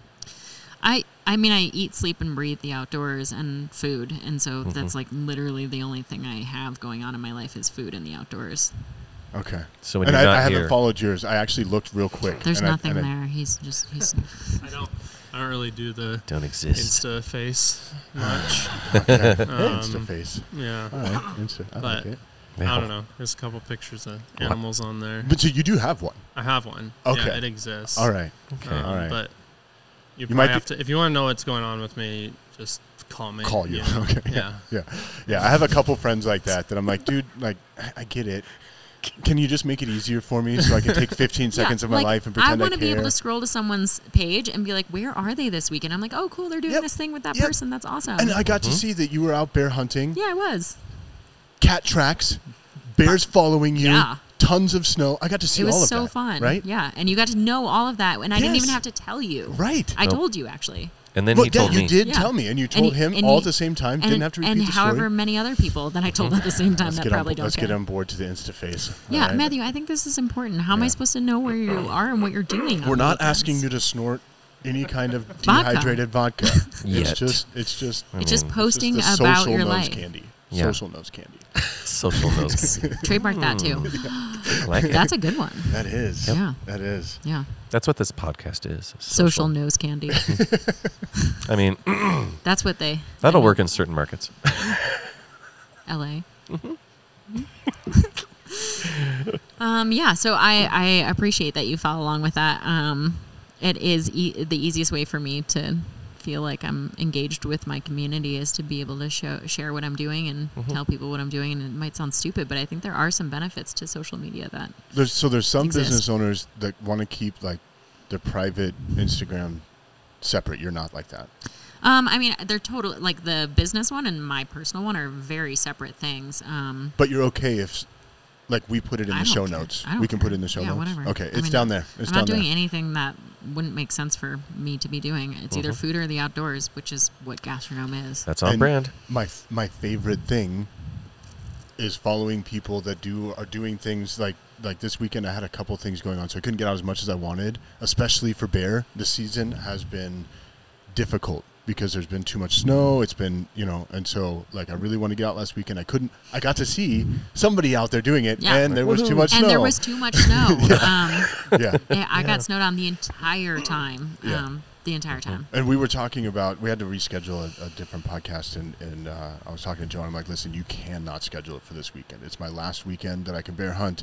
I I mean I eat, sleep, and breathe the outdoors and food, and so
Mm-hmm.
that's like literally the only thing I have going on in my life is food and the outdoors.
Okay.
So when
and
you're
I,
not
I haven't
here,
followed yours. I actually looked real quick.
There's
and I-
nothing
I-
there. He's just he's
I don't. I don't really do the
don't exist.
Insta face much.
Okay.
Um,
Insta face.
Yeah.
All right. Insta. I like it.
Yeah.
I don't know. There's a couple pictures of animals on there.
But so you do have one.
I have one.
Okay.
Yeah, it exists.
All right.
Okay.
Um,
all right.
But you,
You might
have
be-
to. If you want to know what's going on with me, just call me.
Call you.
know?
Okay.
Yeah.
Yeah. Yeah. I have a couple friends like that that I'm like, dude, like, I- I get it. Can you just make it easier for me so I can take 15 seconds
Yeah,
of my
like,
life and pretend I,
want to be able to scroll to someone's page and be like, "Where are they this week?" And I'm like, "Oh, cool, they're doing
Yep.
this thing with that
Yep.
person. That's awesome."
And I got
Mm-hmm.
to see that you were out bear hunting,
yeah, I was.
Cat tracks, bears following you,
Yeah.
tons of snow. I got to see
It was
all of
so
that.
fun,
Right?
Yeah, and you got to know all of that, and I didn't
Yes.
even have to tell you.
Right.
I
Nope.
told you actually.
and then
Well,
he
yeah,
told
you
me.
did
Yeah.
tell me, and you
And
told
he-
him
and
all
he-
at the same time.
And,
Didn't have to repeat
and
the
however
story.
many other people that I told at the same time
Let's
that
get, on,
probably
let's
don't let's
get
care.
on board to the Insta face.
Yeah,
all right?
Matthew, I think this is important. How am I supposed to know where you are and what you're doing? on
We're not
weekends?
asking you to snort any kind of
Vodka.
dehydrated vodka.
Yet.
It's just, it's just,
I
It's just posting
it's just the
about
social
your
nose
life.
candy.
Yeah.
Social nose candy.
social nose. candy.
Trademark that too.
I like it.
That's a good one.
That is.
Yeah.
That is.
Yeah.
That's what this podcast is.
Social nose candy.
I mean,
That's what they.
that'll work in certain markets.
LA. um, yeah, so I, I appreciate that you follow along with that. Um, it is e- the easiest way for me to feel like I'm engaged with my community is to be able to show, share what I'm doing and tell people what I'm doing. And it might sound stupid, but I think there are some benefits to social media that
There's, so there's some
Exist.
business owners that want to keep like their private Instagram separate. You're not like that.
Um, I mean, they're totally like the business one and my personal one are very separate things. Um,
But you're okay if, like, we put it in
I
the show
care.
notes. We can put it in the show
Yeah,
notes.
whatever.
Okay,
I
it's
mean,
down there. It's
I'm
down
not doing
there.
anything that wouldn't make sense for me to be doing. It's either
Mm-hmm.
food or the outdoors, which is what GastroGnome is.
That's on
And
brand.
My f- my favorite thing is following people that do are doing things like like this weekend. I had a couple things going on, so I couldn't get out as much as I wanted. Especially for bear, the season has been difficult because there's been too much snow. It's been you know, and so like I really want to get out last weekend. I couldn't. I got to see somebody out there doing it,
Yeah.
and there was too much
and
snow.
there was too much snow. um,
yeah.
yeah, I got snowed on the entire time.
Yeah.
Um, the entire time.
And we were talking about we had to reschedule a, a different podcast, and, and uh, I was talking to John. I'm like, listen, you cannot schedule it for this weekend. It's my last weekend that I can bear hunt.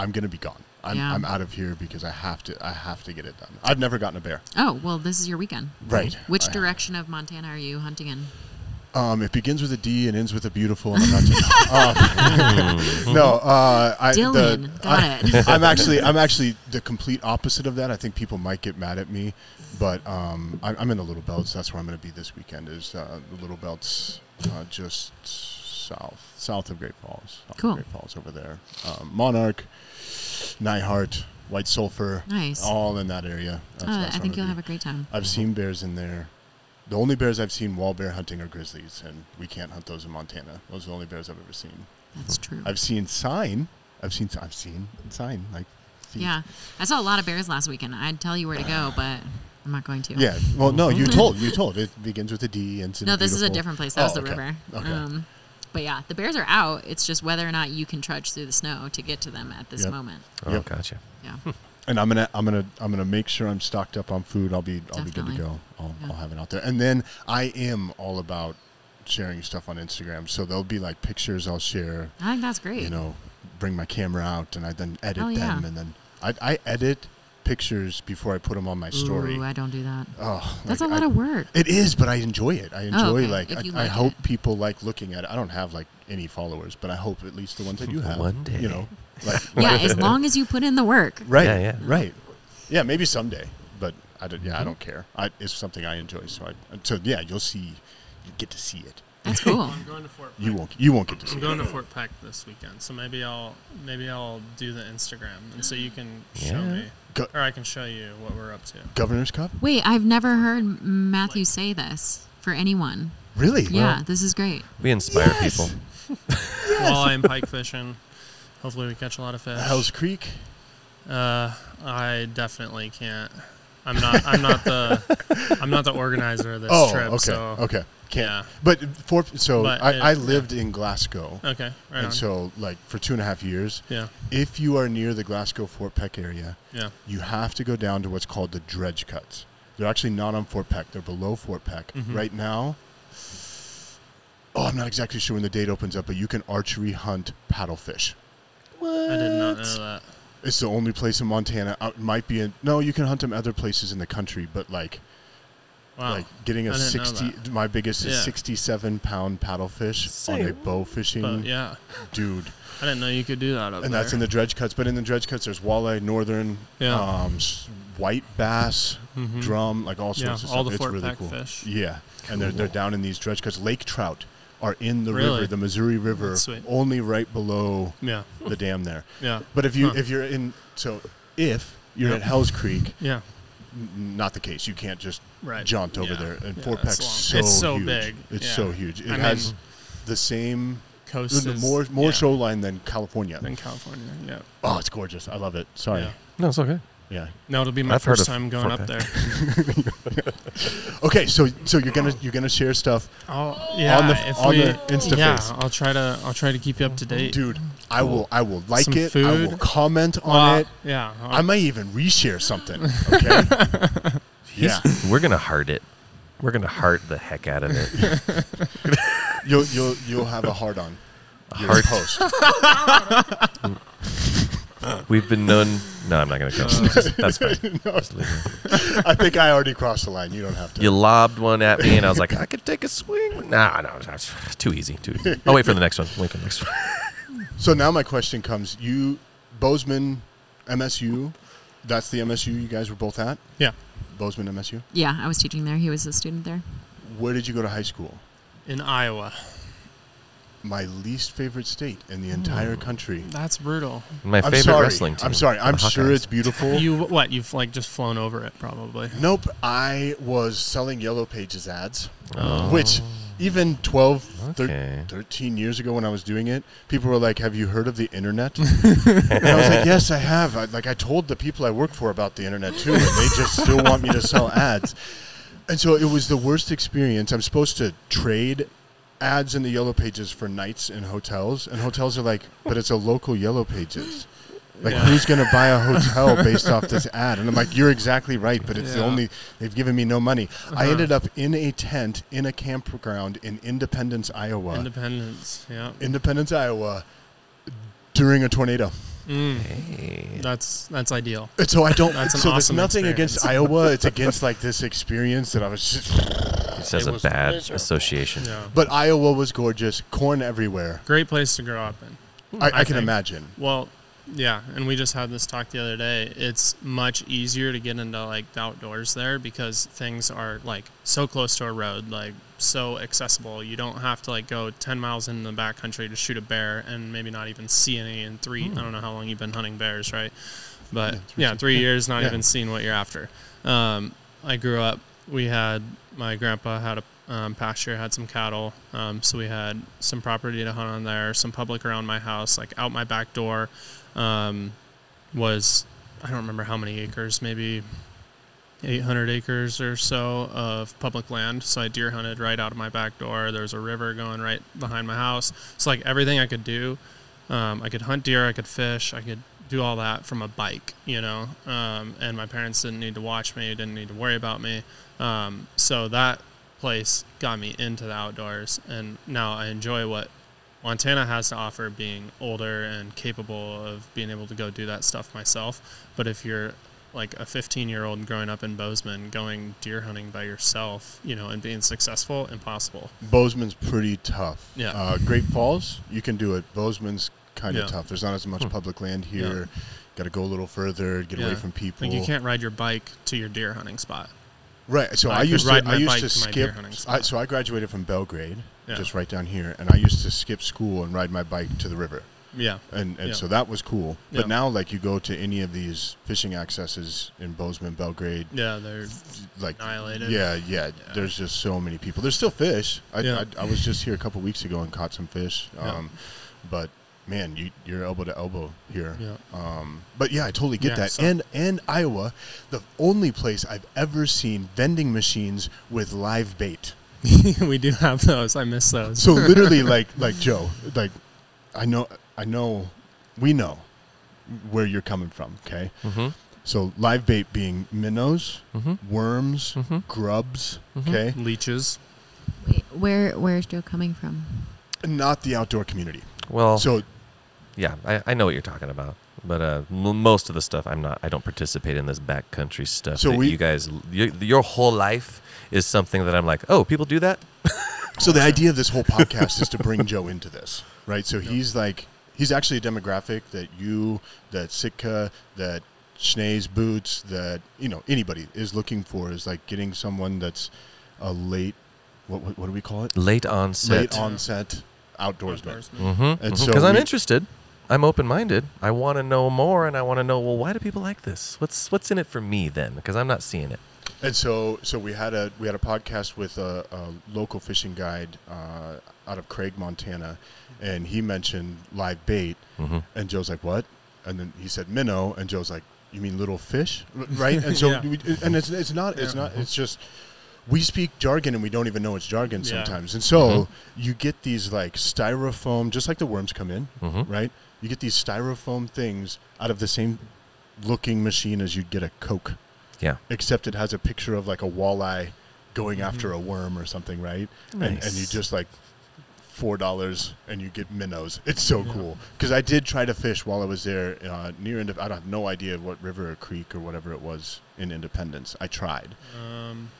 I'm gonna be gone. I'm,
Yeah.
I'm out of here because I have to. I have to get it done. I've never gotten a bear.
Oh well, this is your weekend.
Right.
Which
I-
direction of Montana are you hunting in?
Um, it begins with a D and ends with a beautiful. And I'm not um, no, uh, I, the-
Dillon, got
I,
it.
I'm actually I'm actually the complete opposite of that. I think people might get mad at me, but um, I, I'm in the Little Belts. That's where I'm going to be this weekend. Is uh, the Little Belts uh, just south south of Great Falls? South of
Cool.
Great Falls over there. Um, Monarch, Neihart, White Sulphur,
Nice.
all in that area. That's,
Uh,
that's
I think you'll have a great time.
I've seen bears in there. The only bears I've seen while bear hunting are grizzlies, and we can't hunt those in Montana. Those are the only bears I've ever seen.
That's true.
I've seen sign. I've seen. I've seen sign. Like. feet.
Yeah, I saw a lot of bears last weekend. I'd tell you where to go, but I'm not going to.
Yeah. Well, no, you told. You told. It begins with a D. In
No, this is a different place. That was
Oh,
the
okay.
river.
Okay.
Um, but yeah, the bears are out. It's just whether or not you can trudge through the snow to get to them at this
Yep.
moment.
Oh,
Yep.
gotcha.
Yeah.
and I'm gonna I'm gonna I'm gonna make sure I'm stocked up on food. I'll be I'll be good to go. I'll,
Yeah.
I'll have it out there. And then I am all about sharing stuff on Instagram. So there'll be like pictures I'll share.
I think that's great.
You know, bring my camera out and I then edit
Oh,
them and then I, I edit pictures before I put them on my story.
Ooh, I don't do that.
oh,
That's
like,
a lot
I-
of work.
It is, but I enjoy it. I oh, enjoy
okay.
like I,
you
I hope
it.
people like looking at it. I don't have like any followers, but I hope at least the ones I do have.
One day.
you know, like
Yeah, as long as you put in the work.
right,
Yeah, yeah.
right, yeah, maybe someday, but I don't, yeah, I don't care. I, it's something I enjoy, so I so yeah, you'll see, you get to see it.
That's cool.
I'm going to Fort.
You
Peck.
won't, you won't get to see
I'm
it.
going to Fort Peck this weekend, so maybe I'll maybe I'll do the Instagram, and so you can show me,
Go-
or I can show you what we're up to.
Governor's Cup,
Wait, I've never heard Matthew say this for anyone.
really?
yeah, this is great.
We inspire
Yes.
people.
Walleye pike fishing. Hopefully, we catch a lot of fish.
Hell's Creek.
Uh, I definitely can't. I'm not. I'm not the. I'm not the organizer of this
Oh,
trip.
okay,
So
okay, can't.
yeah.
But for so
But
I,
it-
I
yeah.
lived in Glasgow,
Okay. Right
and
on.
so like for two and a half years.
yeah.
If you are near the Glasgow Fort Peck area,
Yeah.
you have to go down to what's called the dredge cuts. They're actually not on Fort Peck. They're below Fort Peck.
Mhm.
Right now, oh, I'm not exactly sure when the date opens up, but you can archery hunt paddlefish. What?
I did not know that.
It's the only place in Montana. Uh, it might be in no, you can hunt them other places in the country, but like
Wow.
like getting a sixty. My biggest is
Yeah.
sixty-seven pound paddlefish on a bow fishing
but yeah,
dude,
I didn't know you could do that up
and
there.
that's in the dredge cuts. But in the dredge cuts, there's walleye, northern,
Yeah.
um, white bass,
Mhm.
drum, like all
Yeah,
sorts of
all
stuff.
the
it's
Fort
really
Peck
cool.
fish.
Yeah, and they're they're down in these dredge cuts. Lake trout are in the
Really?
river, the Missouri River, only right below
Yeah.
the dam there.
Yeah.
But if you
Huh.
if you're in so if you're
Yep.
at Hell's Creek,
Yeah.
N- not the case. You can't just
Right.
jaunt over
Yeah.
there. And
Yeah,
Fort Peck's so
It's so
huge.
big.
It's
Yeah.
so huge. It
I
has
mean,
the same
Coast is
more more
yeah,
shoreline than California.
than California. Yeah.
Oh, it's gorgeous. I love it. Sorry.
Yeah.
No, it's okay.
Yeah.
No, it'll be my
I've
first time going
Fort
up there.
Okay, so so you're gonna you're gonna share stuff,
I'll, yeah,
On the-
if
on
we,
the Insta
yeah,
face.
I'll try to I'll try to keep you up to date.
dude. I will I will like
Some
it. I will comment on
Well,
it.
Yeah. I'll-
I might even reshare something. Okay. yeah.
We're gonna heart it. We're gonna heart the heck out of it.
You'll you'll you'll have a heart on. Your
Heart.
post.
We've been known. No, I'm not gonna go. Just- That's fine.
No,
Just leave it.
I think I already crossed the line. You don't have to.
You lobbed one at me, and I was like, I could take a swing. Nah, no, that's too easy. Too easy. I'll wait for the next one. Wait for the next one.
So now my question comes: You, Bozeman, MSU. That's the MSU you guys were both at.
yeah.
Bozeman, MSU.
Yeah, I was teaching there. He was a student there.
Where did you go to high school?
In Iowa.
My least favorite state in the hmm. entire country.
That's brutal.
My
I'm
favorite
sorry.
wrestling team.
I'm sorry. I'm
the
sure
Hawkeyes.
it's beautiful.
You what? You've like just flown over it probably.
Nope. I was selling Yellow Pages ads,
Oh.
which even 12, thir-
Okay.
13 years ago when I was doing it, people were like, "Have you heard of the internet?" and I was like, "Yes, I have." I, like I told the people I work for about the internet too, and they just still want me to sell ads. And so it was the worst experience. I'm supposed to trade ads in the Yellow Pages for nights in hotels, and hotels are like, "But it's a local Yellow Pages." Like,
Yeah.
who's going to buy a hotel based off this ad? And I'm like, you're exactly right, but it's the only, they've given me no money. I
Uh-huh.
ended up in a tent in a campground in Independence, Iowa.
Independence. Yeah.
Independence, Iowa, during a tornado.
Mm,
Hey.
that's that's ideal.
And so I don't.
That's an
so
awesome
there's nothing against. Iowa. It's against like this experience that I was just.
It has
It
a bad
miserable.
association.
Yeah.
But Iowa was gorgeous. Corn everywhere.
Great place to grow up in.
I, I,
I
can
think.
imagine.
Well, yeah, and we just had this talk the other day. It's much easier to get into like the outdoors there because things are like so close to a road, like so accessible. You don't have to like go 10 miles in the backcountry to shoot a bear and maybe not even see any in 3 I don't know how long you've been hunting bears, right? But
Yeah, three
yeah, 3 years not
Yeah.
even seeing what you're after. Um, I grew up we had my grandpa had a um, pasture, had some cattle, um, so we had some property to hunt on there, some public around my house, like out my back door, um, was I don't remember how many acres, maybe 800 acres or so of public land. So I deer hunted right out of my back door. There was a river going right behind my house. So like everything I could do, um, I could hunt deer, I could fish, I could do all that from a bike, you know. Um, and my parents didn't need to watch me, didn't need to worry about me. Um, so that place got me into the outdoors, and now I enjoy what Montana has to offer, being older and capable of being able to go do that stuff myself. But if you're like a 15 year old growing up in Bozeman, going deer hunting by yourself, you know, and being successful, impossible.
Bozeman's pretty tough.
Yeah.
Uh, Great Falls, you can do it. Bozeman's kind of
Yeah.
tough. There's not as much public land here. Got to go a little further, get away from people.
Like you can't ride your bike to your deer hunting spot.
Right. So
I
I, used to I used to
to my deer
skip.
hunting
I, so I graduated from Belgrade,
Yeah.
just right down here, and I used to skip school and ride my bike to the river,
Yeah.
and and
Yeah.
so that was cool. But
Yeah.
now, like you go to any of these fishing accesses in Bozeman, Belgrade,
Yeah, they're
like
annihilated.
yeah, yeah, There's just so many people. There's still fish. I,
Yeah.
I, I was just here a couple weeks ago and caught some fish.
Yeah.
Um, but man, you you're elbow to elbow here.
Yeah.
Um, but yeah, I totally get
Yeah,
that.
so-
and and Iowa, the only place I've ever seen vending machines with live bait.
we do have those. I miss those.
So literally, like like Joe, like I know I know we know where you're coming from. Okay,
Mm-hmm.
so live bait being minnows,
Mm-hmm.
worms,
Mhm.
grubs.
Mhm.
Okay,
leeches.
Wait, where where's Joe coming from?
not the outdoor community.
Well,
So
yeah, I, I know what you're talking about. But uh, m- most of the stuff, I'm not. I don't participate in this backcountry stuff.
So
that
we-
you guys, your, your whole life is something that I'm like, oh, people do that.
So the idea of this whole podcast is to bring Joe into this, right? So he's like, he's actually a demographic that you, that Sitka, that Schnee's Boots, that you know anybody is looking for is like getting someone that's a late, what what, what do we call it?
Late onset.
Late onset outdoorsman.
Outdoorsman.
Mm-hmm.
And
Because
so
I'm interested. I'm open-minded. I want to know more, and I want to know. Well, why do people like this? What's what's in it for me then? Because I'm not seeing it.
And so, so we had a we had a podcast with a, a local fishing guide uh, out of Craig, Montana, and he mentioned live bait,
Mm-hmm.
and Joe's like, "What?" And then he said minnow, and Joe's like, "You mean little fish, right?" And so,
Yeah.
we, and it's it's not it's
Yeah.
not it's just we speak jargon and we don't even know it's jargon
Yeah.
sometimes, and so you get these like styrofoam, just like the worms come in,
Mm-hmm.
right? You get these styrofoam things out of the same looking machine as you'd get a Coke
Yeah.
except it has a picture of like a walleye going after a worm or something, right? And, and you just like four dollars and you get minnows. It's so cool because I did try to fish while I was there uh, near. Inde- I don't have no idea what river or creek or whatever it was in Independence. I tried.
Um,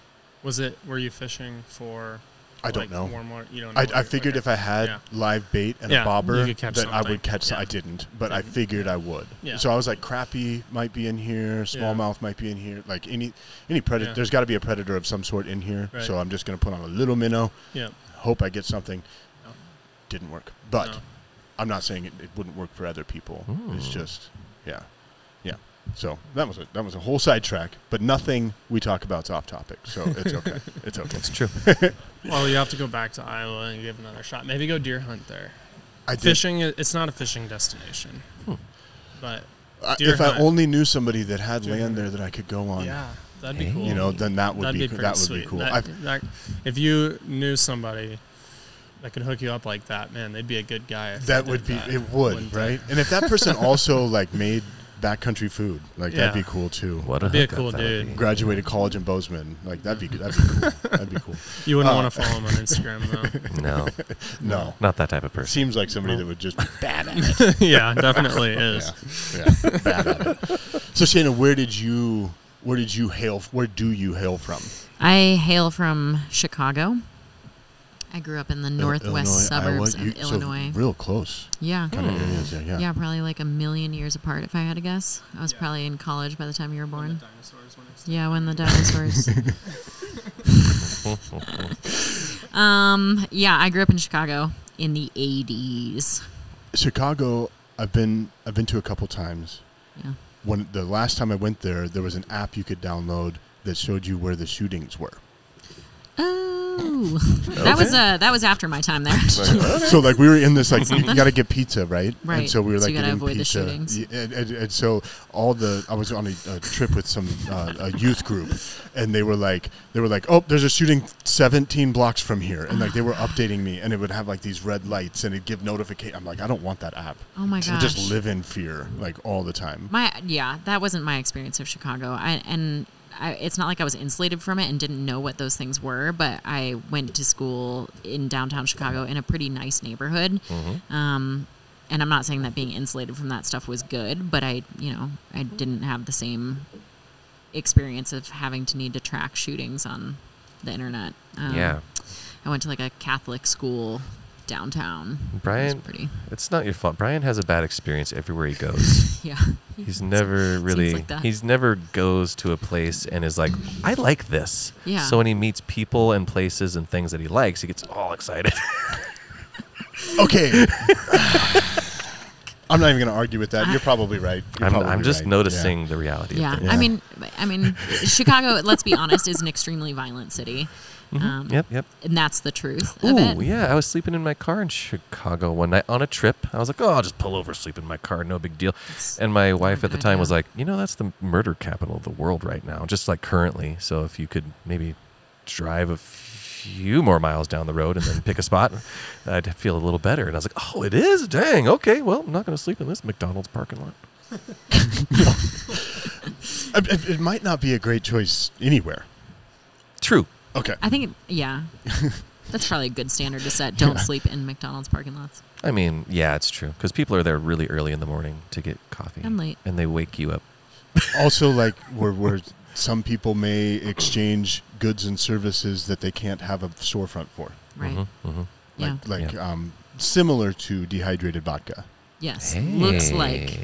was it? Were you fishing for?
I don't
like,
know.
Warm water? You don't. Know
I, I figured
okay.
if I had
Yeah.
live bait and
Yeah,
a bobber
you could
that I would catch.
Yeah.
I didn't, but I figured I would.
Yeah.
So I was like, crappie might be in here, smallmouth might be in here, like any any predator.
Yeah.
There's got to be a predator of some sort in here.
Right.
So I'm just gonna put on a little minnow.
Yeah.
Hope I get something.
No.
Didn't work, but
No.
I'm not saying it, it wouldn't work for other people. It's
hmm.
just, yeah, yeah. So that was a that was a whole sidetrack, but nothing we talk about is off topic. So it's okay. it's okay.
It's true.
Well, you have to go back to Iowa and give another shot. Maybe go deer hunt there.
I.
Fishing, i- it's not a fishing destination,
Hmm.
but
I-
deer
if I only knew somebody that had
Deer
land
hunt.
there that I could go on,
yeah, that'd be
Hey.
cool.
you know, then that would
That'd
be,
be,
that would
sweet.
be cool.
That- that- if you knew somebody that could hook you up like that, man, they'd be a good guy.
That would be
that,
it would
wouldn't
right. And if that person also like made backcountry food, like that'd be cool too.
What a,
Be a cool
that would
dude.
be.
Graduated college in Bozeman, like that'd be good. That'd be cool. that'd be cool.
You wouldn't
Uh,
want to follow him on Instagram though.
No,
No,
not that type of person.
seems like somebody that would just be bad at it.
yeah, definitely is.
Yeah, yeah, bad at it. So Shana, where did you where did you hail? Where do you hail from?
I hail from Chicago. I grew up in the northwest
Illinois,
suburbs
Iowa, you-
of
so
Illinois.
real close
yeah.
kind of areas. Yeah, yeah.
yeah. probably like a million years apart if I had to guess. I was probably in college by the time you were born. Dinosaurs? Yeah, when the dinosaurs. um, yeah, I grew up in Chicago in the 80s.
Chicago, I've been I've been to a couple times.
Yeah.
When the last time I went there, there was an app you could download that showed you where the shootings were.
Oh, that was uh that was after my time there.
so like we were in this like you got to get pizza right
Right.
and so we were
So
like
you gotta
getting
avoid the
pizza
shootings.
Yeah, and, and, and so all the I was on a, a trip with some uh, a youth group and they were like they were like oh there's a shooting 17 blocks from here and like they were updating me and it would have like these red lights and it'd give notification I'm like I don't want that app
Oh my
I
gosh.
just live in fear like all the time
My yeah, that wasn't my experience of Chicago. I and I, it's not like I was insulated from it and didn't know what those things were, but I went to school in downtown Chicago in a pretty nice neighborhood. Um, and I'm not saying that being insulated from that stuff was good, but I, you know, I didn't have the same experience of having to need to track shootings on the internet. Um,
yeah,
I went to like a Catholic school downtown. It
Brian.
pretty,
It's not your fault. Brian has a bad experience everywhere he goes.
yeah.
He's never really.
like
he's never goes to a place and is like, I like this.
Yeah.
So when he meets people and places and things that he likes, he gets all excited.
okay I'm not even gonna argue with that you're uh, probably right You're
I'm,
probably
I'm just
right.
noticing the reality.
Yeah.
Of things.
I mean, I mean, Chicago. let's be honest, is an extremely violent city, um,
Yep. Yep.
and that's the truth of
Ooh, yeah. I was sleeping in my car in Chicago one night on a trip. I was like, oh, I'll just pull over, sleep in my car, no big deal. And my wife at the time was like, you know, that's the murder capital of the world right now, just like currently. So if you could maybe drive a few more miles down the road and then pick a spot, I'd feel a little better. And I was like, oh, it is? Dang. Okay. Well, I'm not going to sleep in this McDonald's parking lot.
it, it- it might not be a great choice anywhere
True.
Okay
I think, it, yeah, that's probably a good standard to set. Don't sleep in McDonald's parking lots.
I mean, yeah, it's true because people are there really early in the morning to get coffee
And late.
and they wake you up.
also like where where some people may exchange goods and services that they can't have a storefront for
Right?
Mhm, mhm.
Yeah.
like like
Yeah.
um similar to dehydrated vodka
Yes. Looks like,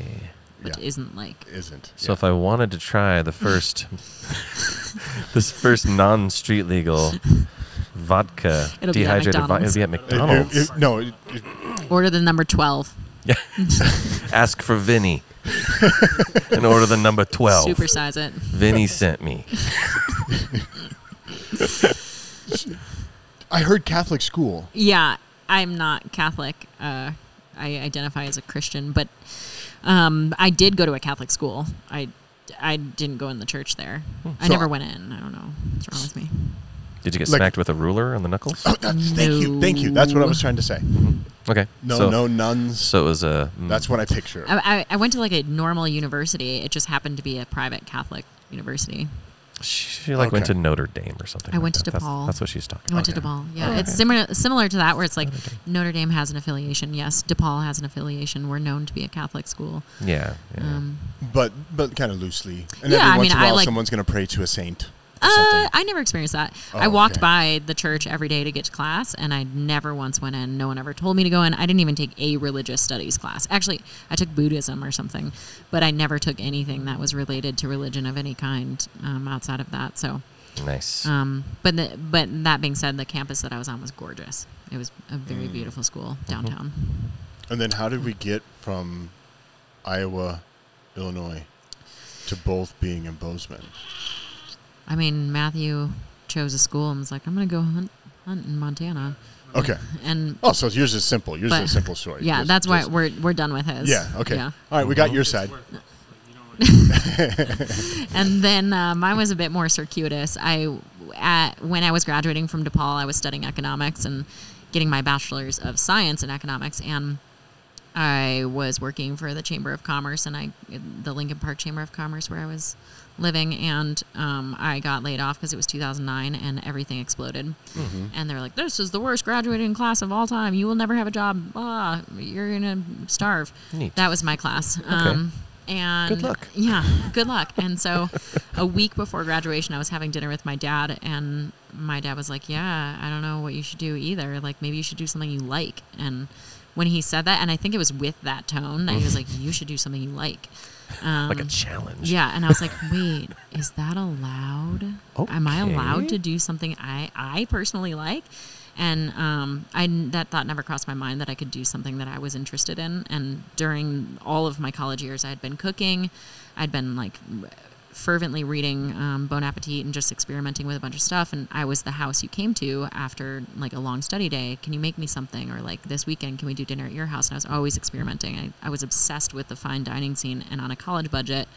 Hey.
but
Yeah.
isn't like.
isn't
So if I wanted to try the first, this first non-street legal vodka
It'll
dehydrated vodka,
McDonald's.
it'd be at
It- it-
McDonald's.
it- no it, it-
Order the number twelve.
Yeah, Ask for Vinny and order the number twelve.
Supersize it.
Vinny sent me.
I heard Catholic school
Yeah, I'm not Catholic. Uh, I identify as a Christian, but um, I did go to a Catholic school. I, I didn't go in the church there. I
So-
never went in. I don't know what's wrong with me.
Did you get
Like-
smacked with a ruler on the knuckles?
oh, that's, thank you thank you that's what I was trying to say
Okay.
no
so,
no nuns
So it was a. mm,
that's what I picture
I, I, I went to like a normal university. It just happened to be a private Catholic university.
She like went to Notre Dame or something.
I
like
went to
that. That's-
DePaul.
That's, what she's talking
I went
about.
to DePaul. Yeah,
Okay.
it's similar similar to that, where it's like
Notre Dame.
Notre Dame has an affiliation. Yes, DePaul has an affiliation. We're known to be a Catholic school.
Yeah. yeah.
Um,
but but kind of loosely and
Yeah,
every
I
once
mean,
in a
I
while
like-
someone's going to pray to a saint or
Uh. I never experienced that.
Oh,
I walked
okay.
by the church every day to get to class, and I never once went in. No one ever told me to go in. I didn't even take a religious studies class. Actually, I took Buddhism or something, but I never took anything that was related to religion of any kind um, outside of that. So,
nice.
um, but the, but that being said, the campus that I was on was gorgeous. It was a
Mm.
very beautiful school
Mm-hmm.
downtown.
and then how did we get from Iowa Illinois to both being in Bozeman
I mean, Matthew chose a school and was like, "I'm going to go hunt hunt in Montana,"
okay
and
oh so yours is simple yours is a simple story
yeah, that's why
just-
we're we're done with his.
yeah okay
Yeah.
all right we got your side
and then uh, mine was a bit more circuitous. I, at, when I was graduating from DePaul, I was studying economics, and getting my bachelor's of science in economics and I was working for the Chamber of Commerce and I the Lincoln Park Chamber of Commerce where I was living and um, I got laid off because it was 2009 and everything exploded. And they're like this is the worst graduating class of all time. You will never have a job. Ah, you're gonna starve.
Neat.
that was my class. Um, and
Good luck.
yeah good luck. And so a week before graduation I was having dinner with my dad and my dad was like yeah I don't know what you should do either. Like maybe you should do something you like. And when he said that and I think it was with that tone that he was like you should do something you like um,
like a challenge.
yeah, and I was like, wait, is that allowed? Am I allowed to do something I I personally like? And um, I that thought never crossed my mind that I could do something that I was interested in. And during all of my college years, I had been cooking, I'd been like fervently reading um, Bon Appetit and just experimenting with a bunch of stuff. And I was the house you came to after like a long study day. Can you make me something? Or like this weekend, can we do dinner at your house? And I was always experimenting. I, I was obsessed with the fine dining scene. And on a college budget,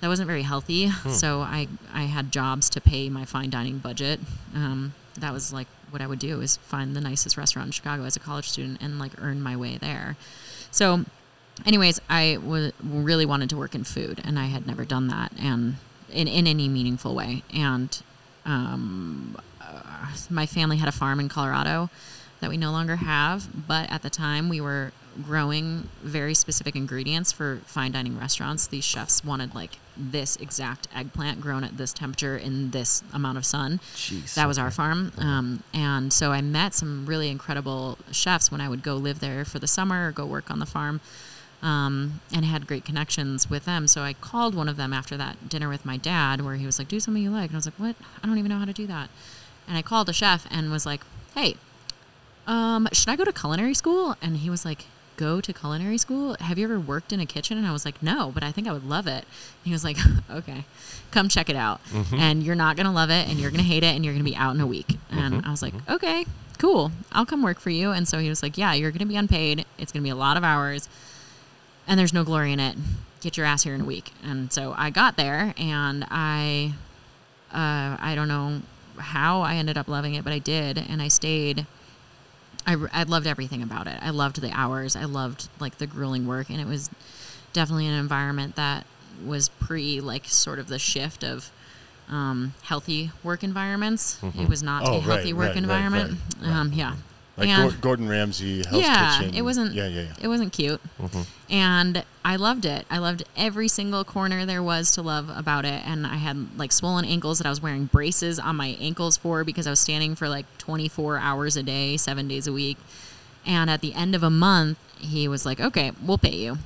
that wasn't very healthy. So I, I had jobs to pay my fine dining budget. Um, that was like what I would do is find the nicest restaurant in Chicago as a college student and like earn my way there. So anyways, I w- really wanted to work in food, and I had never done that, and in, in any meaningful way. And um, uh, my family had a farm in Colorado that we no longer have, but at the time we were growing very specific ingredients for fine dining restaurants. These chefs wanted like this exact eggplant grown at this temperature in this amount of sun.
Jeez,
that was our farm. Um, and so I met some really incredible chefs when I would go live there for the summer or go work on the farm um, and had great connections with them. So I called one of them after that dinner with my dad where he was like, do something you like. And I was like, what? I don't even know how to do that. And I called a chef and was like, hey, um, should I go to culinary school? And he was like, go to culinary school? Have you ever worked in a kitchen? And I was like, no, but I think I would love it. And he was like, okay, come check it out. And you're not going to love it and you're going to hate it and you're going to be out in a week. And I was like, okay, cool. I'll come work for you. And so he was like, yeah, you're going to be unpaid. It's going to be a lot of hours and there's no glory in it. Get your ass here in a week. And so I got there and I, uh, I don't know how I ended up loving it, but I did. And I stayed. I, I loved everything about it. I loved the hours. I loved like the grueling work. And it was definitely an environment that was pre like sort of the shift of um, healthy work environments. It was not
Oh,
a healthy
right,
work
right,
environment.
right.
Um, yeah.
Like
And-
Gordon Ramsay, Hell's
yeah,
Kitchen.
it wasn't.
Yeah, yeah, yeah.
It wasn't cute, and I loved it. I loved every single corner there was to love about it. And I had like swollen ankles that I was wearing braces on my ankles for because I was standing for like 24 hours a day, seven days a week. And at the end of a month, he was like, "Okay, we'll pay you."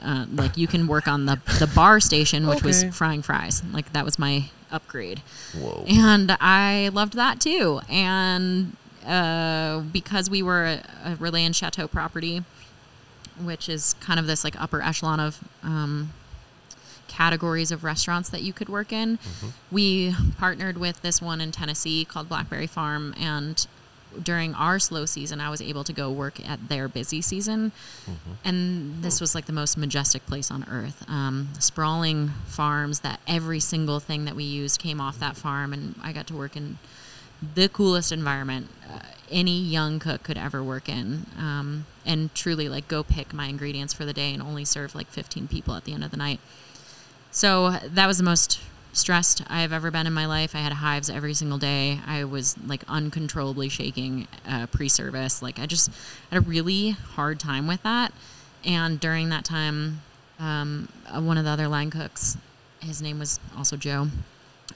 Uh, like you can work on the the bar station, which was frying fries. Like that was my upgrade
Whoa.
and I loved that too. And uh, because we were a, a Relais and Châteaux property, which is kind of this like upper echelon of um, categories of restaurants that you could work in, we partnered with this one in Tennessee called Blackberry Farm, and during our slow season, I was able to go work at their busy season. And this was like the most majestic place on earth. Um, sprawling farms that every single thing that we used came off that farm. And I got to work in the coolest environment uh, any young cook could ever work in. Um, and truly, like, go pick my ingredients for the day and only serve like 15 people at the end of the night. So that was the most stressed I have ever been in my life. I had hives every single day. I was like uncontrollably shaking uh, pre-service. Like I just had a really hard time with that. And during that time, um, uh, one of the other line cooks, his name was also Joe.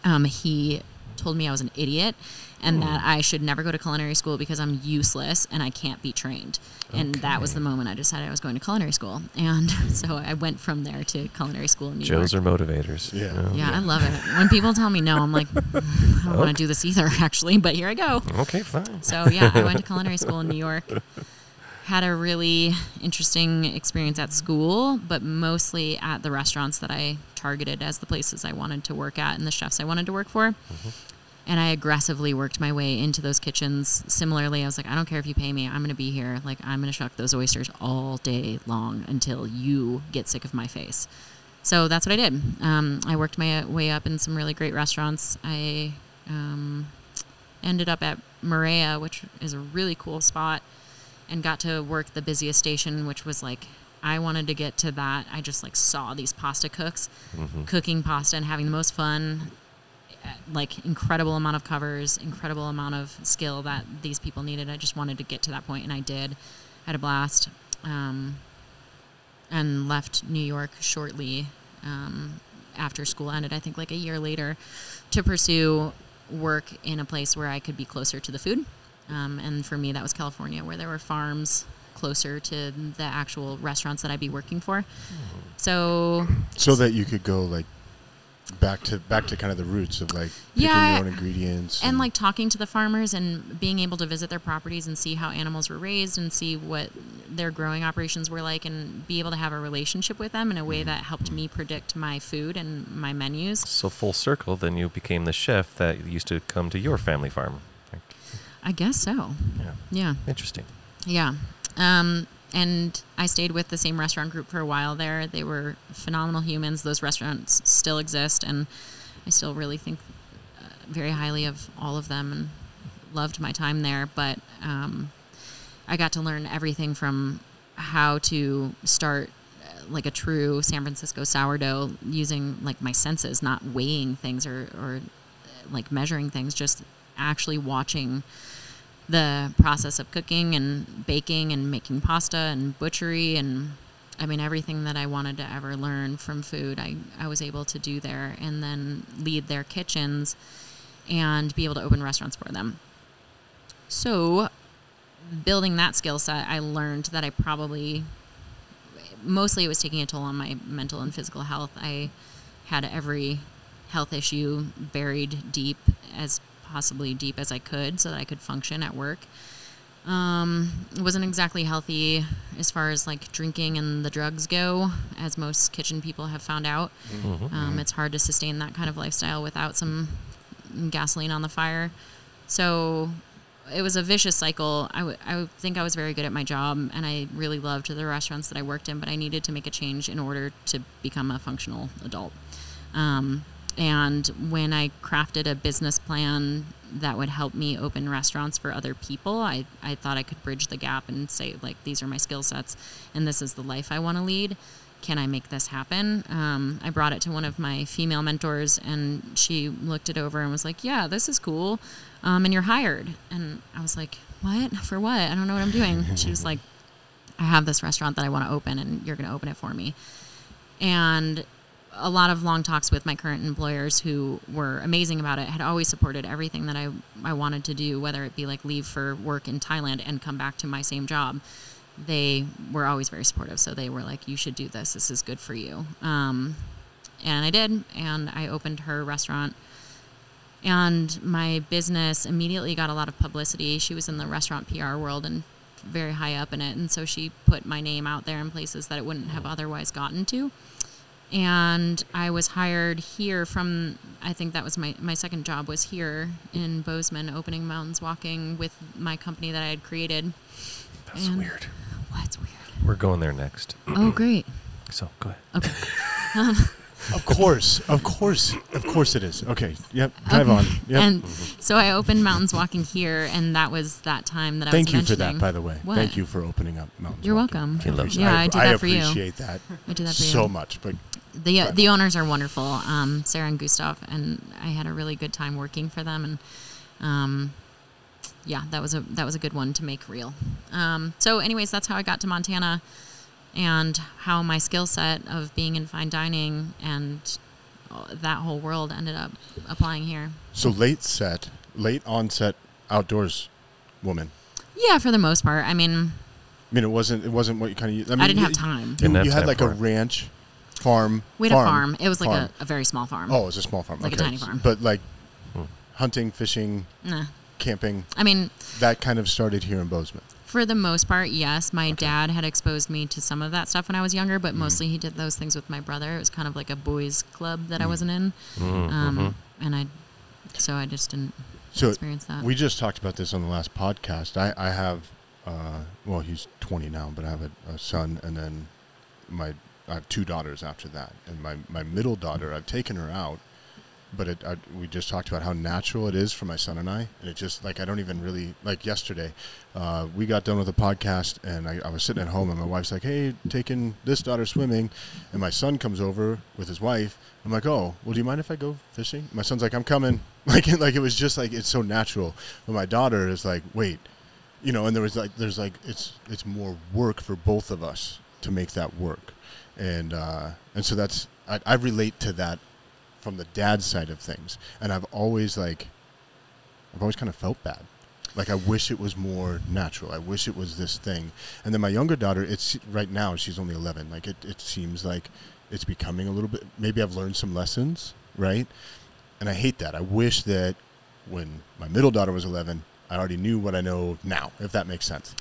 Um, he told me I was an idiot and that I should never go to culinary school because I'm useless and I can't be trained. And that was the moment I decided I was going to culinary school. And so I went from there to culinary school in New
Joes
York.
are motivators.
Yeah.
you know?
Yeah, I love it. When people tell me no, I'm like, "Mm, I don't want to do this either, actually, but here I go.
Okay, fine.
So, yeah, I went to culinary school in New York. Had a really interesting experience at school, but mostly at the restaurants that I targeted as the places I wanted to work at and the chefs I wanted to work for. And I aggressively worked my way into those kitchens. Similarly, I was like, I don't care if you pay me, I'm going to be here. Like, I'm going to shuck those oysters all day long until you get sick of my face. So that's what I did. Um, I worked my way up in some really great restaurants. I um, ended up at Marea, which is a really cool spot, and got to work the busiest station, which was like I wanted to get to that. I just like saw these pasta cooks cooking pasta and having the most fun. uh, Like incredible amount of covers, incredible amount of skill that these people needed. I just wanted to get to that point, and I did. Had a blast, um, and left New York shortly um, after school ended. I think like a year later, to pursue work in a place where I could be closer to the food. Um, and for me, that was California, where there were farms closer to the actual restaurants that I'd be working for. So
So that you could go like back to back to kind of the roots of like picking
Yeah,
your own ingredients
and like talking to the farmers and being able to visit their properties and see how animals were raised and see what their growing operations were like and be able to have a relationship with them in a way that helped me predict my food and my menus.
So full circle, then you became the chef that used to come to your family farm.
I guess so.
yeah,
Yeah.
interesting.
Yeah. Um, and I stayed with the same restaurant group for a while there. They were phenomenal humans. Those restaurants still exist, and I still really think uh, very highly of all of them and loved my time there. But um, I got to learn everything from how to start uh, like a true San Francisco sourdough using like my senses, not weighing things or, or uh, like measuring things, just actually watching the process of cooking and baking and making pasta and butchery and I mean everything that I wanted to ever learn from food I, I was able to do there and then lead their kitchens and be able to open restaurants for them. So building that skill set I learned that I probably mostly it was taking a toll on my mental and physical health. I had every health issue buried deep as possibly deep as I could so that I could function at work. Um, it wasn't exactly healthy as far as like drinking and the drugs go, as most kitchen people have found out. Um, it's hard to sustain that kind of lifestyle without some gasoline on the fire. So it was a vicious cycle. I, w- I would think I was very good at my job and I really loved the restaurants that I worked in, but I needed to make a change in order to become a functional adult. Um, and when I crafted a business plan that would help me open restaurants for other people, I, I thought I could bridge the gap and say, like, these are my skill sets and this is the life I want to lead. Can I make this happen? Um, I brought it to one of my female mentors and she looked it over and was like, Yeah, this is cool. Um, and you're hired. And I was like, What? For what? I don't know what I'm doing. she was like, I have this restaurant that I want to open and you're going to open it for me. And a lot of long talks with my current employers who were amazing about it had always supported everything that I, I wanted to do, whether it be like leave for work in Thailand and come back to my same job. They were always very supportive. So they were like, you should do this. This is good for you. Um, and I did. And I opened her restaurant. And my business immediately got a lot of publicity. She was in the restaurant PR world and very high up in it. And so she put my name out there in places that it wouldn't have otherwise gotten to and I was hired here from I think that was my, my second job was here in Bozeman opening mountains walking with my company that I had created.
That's
And-
weird.
What's weird?
We're going there next.
Oh great.
So go ahead.
Okay.
Of course, of course, of course it is. Okay, yep. Drive on. Yep.
And so I opened mountains walking here and that was that time that I was.
Thank
was
you for that, by the way.
What?
Thank you for opening up Mountains.
You're
Walking.
welcome.
He loves
Yeah, I, do that for you.
appreciate that.
I do that for you.
so much. But
the
Right.
the owners are wonderful, um, Sarah and Gustav, and I had a really good time working for them. And um, yeah, that was a that was a good one to make real. Um, so, anyways, that's how I got to Montana, and how my skill set of being in fine dining and uh, that whole world ended up applying here.
so late set, late onset outdoors woman.
Yeah, for the most part. I mean,
I mean, it wasn't. It wasn't what you kind of. I, mean,
I didn't
you,
have time.
You,
Didn't
you had like a
it.
ranch, farm.
We had
farm,
a farm. It was like
farm.
a, a very small farm.
Oh, it was a small farm.
Like a tiny farm.
But like hunting, fishing,
Nah.
camping,
I mean,
that kind of started here in Bozeman.
For the most part, yes. My dad had exposed me to some of that stuff when I was younger,
Mm-hmm.
but mostly he did those things with my brother. It was kind of like a boys' club that I
Mm-hmm.
wasn't in,
Mm,
um,
mhm.
and I, so I just didn't
So
experience that.
we just talked about this on the last podcast. I, I have, uh, well, he's 20 now, but I have a, a son, and then my I have two daughters after that, and my my middle daughter, I've taken her out but it, I, we just talked about how natural it is for my son and I, and it just like I don't even really like yesterday. Uh, we got done with the podcast, and I, I was sitting at home, and my wife's like, "Hey, taking this daughter swimming," and my son comes over with his wife. I'm like, "Oh, well, do you mind if I go fishing?" My son's like, "I'm coming." Like, like it was just like it's so natural. But my daughter is like, "Wait," you know, and there was like, there's like, it's it's more work for both of us to make that work, and uh, and so that's I, I relate to that from the dad side of things, and I've always like, I've always kind of felt bad. Like I wish it was more natural. I wish it was this thing. And then my younger daughter, it's right now she's only 11. Like it, it seems like it's becoming a little bit. Maybe I've learned some lessons, right? And I hate that. I wish that when my middle daughter was 11, I already knew what I know now. If that makes sense.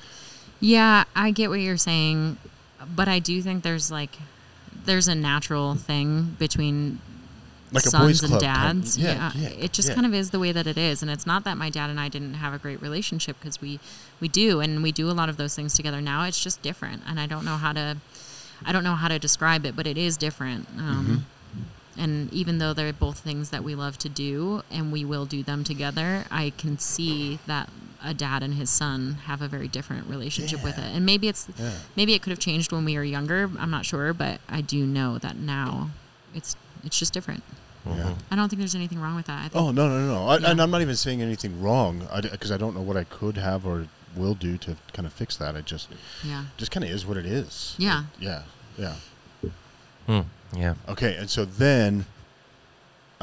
Yeah, I get what you're saying, but I do think there's like there's a natural thing between
Like a
sons
boys'
and
club kind-
dads.
yeah, yeah,
it just
yeah.
kind of is the way that it is, and it's not that my dad and I didn't have a great relationship because we we do, and we do a lot of those things together now. It's just different, and I don't know how to I don't know how to describe it, but it is different. Um,
Mm-hmm.
And even though they're both things that we love to do, and we will do them together, I can see that a dad and his son have a very different relationship with it. And maybe it's
Yeah.
maybe it could have changed when we were younger. I'm not sure, but I do know that now it's it's just different.
Yeah.
I don't think there's anything wrong with that. I think,
Oh no no no! no. I,
Yeah.
And I'm not even saying anything wrong because I, don't know what I could have or will do to kind of fix that. It just
yeah,
just kind of is what it is.
Yeah.
Yeah. Yeah.
Hmm. Yeah.
Okay, and so then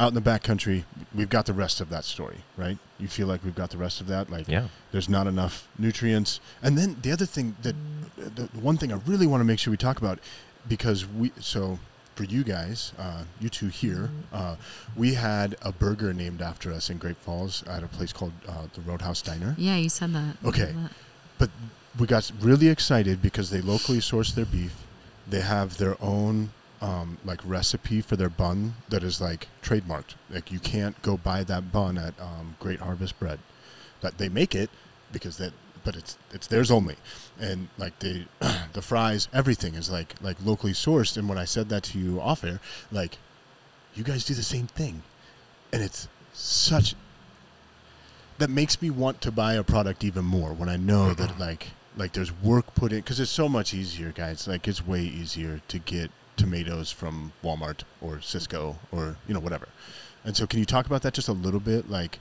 out in the backcountry, we've got the rest of that story, right? You feel like we've got the rest of that, like
Yeah.
there's not enough nutrients. And then the other thing that the one thing I really want to make sure we talk about because we so for you guys, uh, you two here, uh, we had a burger named after us in Great Falls at a place called uh, the Roadhouse Diner.
yeah, you said that.
Okay.
that.
But we got really excited because they locally source their beef. They have their own um, like recipe for their bun that is like trademarked. Like you can't go buy that bun at um, Great Harvest Bread. That they make it because that, but it's it's theirs only. And like the the fries, everything is like like locally sourced. And when I said that to you off air, like you guys do the same thing, and it's such that makes me want to buy a product even more when I know that like like there's work put in because it's so much easier, guys. Like it's way easier to get tomatoes from Walmart or Sysco or you know whatever. And so, can you talk about that just a little bit, like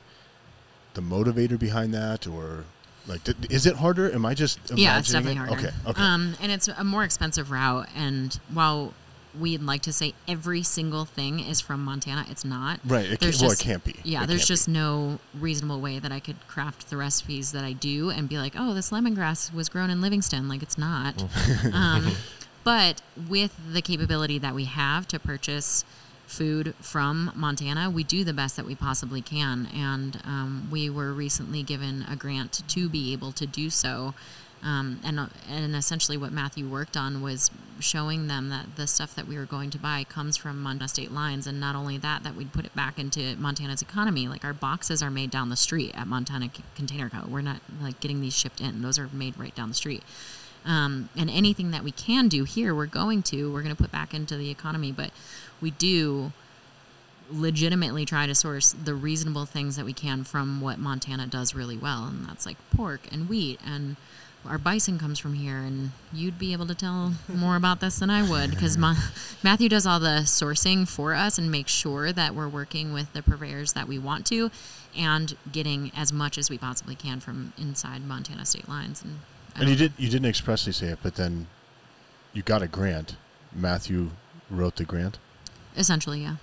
the motivator behind that, or like d- is it harder? Am I just
Yeah, it's definitely
it?
harder.
Okay, okay.
Um, and it's a more expensive route. And while we'd like to say every single thing is from Montana, it's not.
right. It
there's
can't, well, it
just-
can't be.
Yeah,
It
there's just
be.
no reasonable way that I could craft the recipes that I do and be like, oh, this lemongrass was grown in Livingston. Like, it's not. um, but with the capability that we have to purchase food from Montana, we do the best that we possibly can. And um, we were recently given a grant to be able to do so. Um, and, and essentially, what Matthew worked on was showing them that the stuff that we were going to buy comes from Montana state lines, and not only that, that we'd put it back into Montana's economy. Like our boxes are made down the street at Montana C- Container Co. We're not like getting these shipped in; those are made right down the street. Um, and anything that we can do here, we're going to. We're going to put back into the economy, but we do legitimately try to source the reasonable things that we can from what Montana does really well, and that's like pork and wheat and our bison comes from here, and you'd be able to tell more about this than I would because Ma- Matthew does all the sourcing for us and makes sure that we're working with the purveyors that we want to, and getting as much as we possibly can from inside Montana state lines. And,
And you
don't-
did you didn't expressly say it, but then you got a grant. Matthew wrote the grant.
essentially, yeah.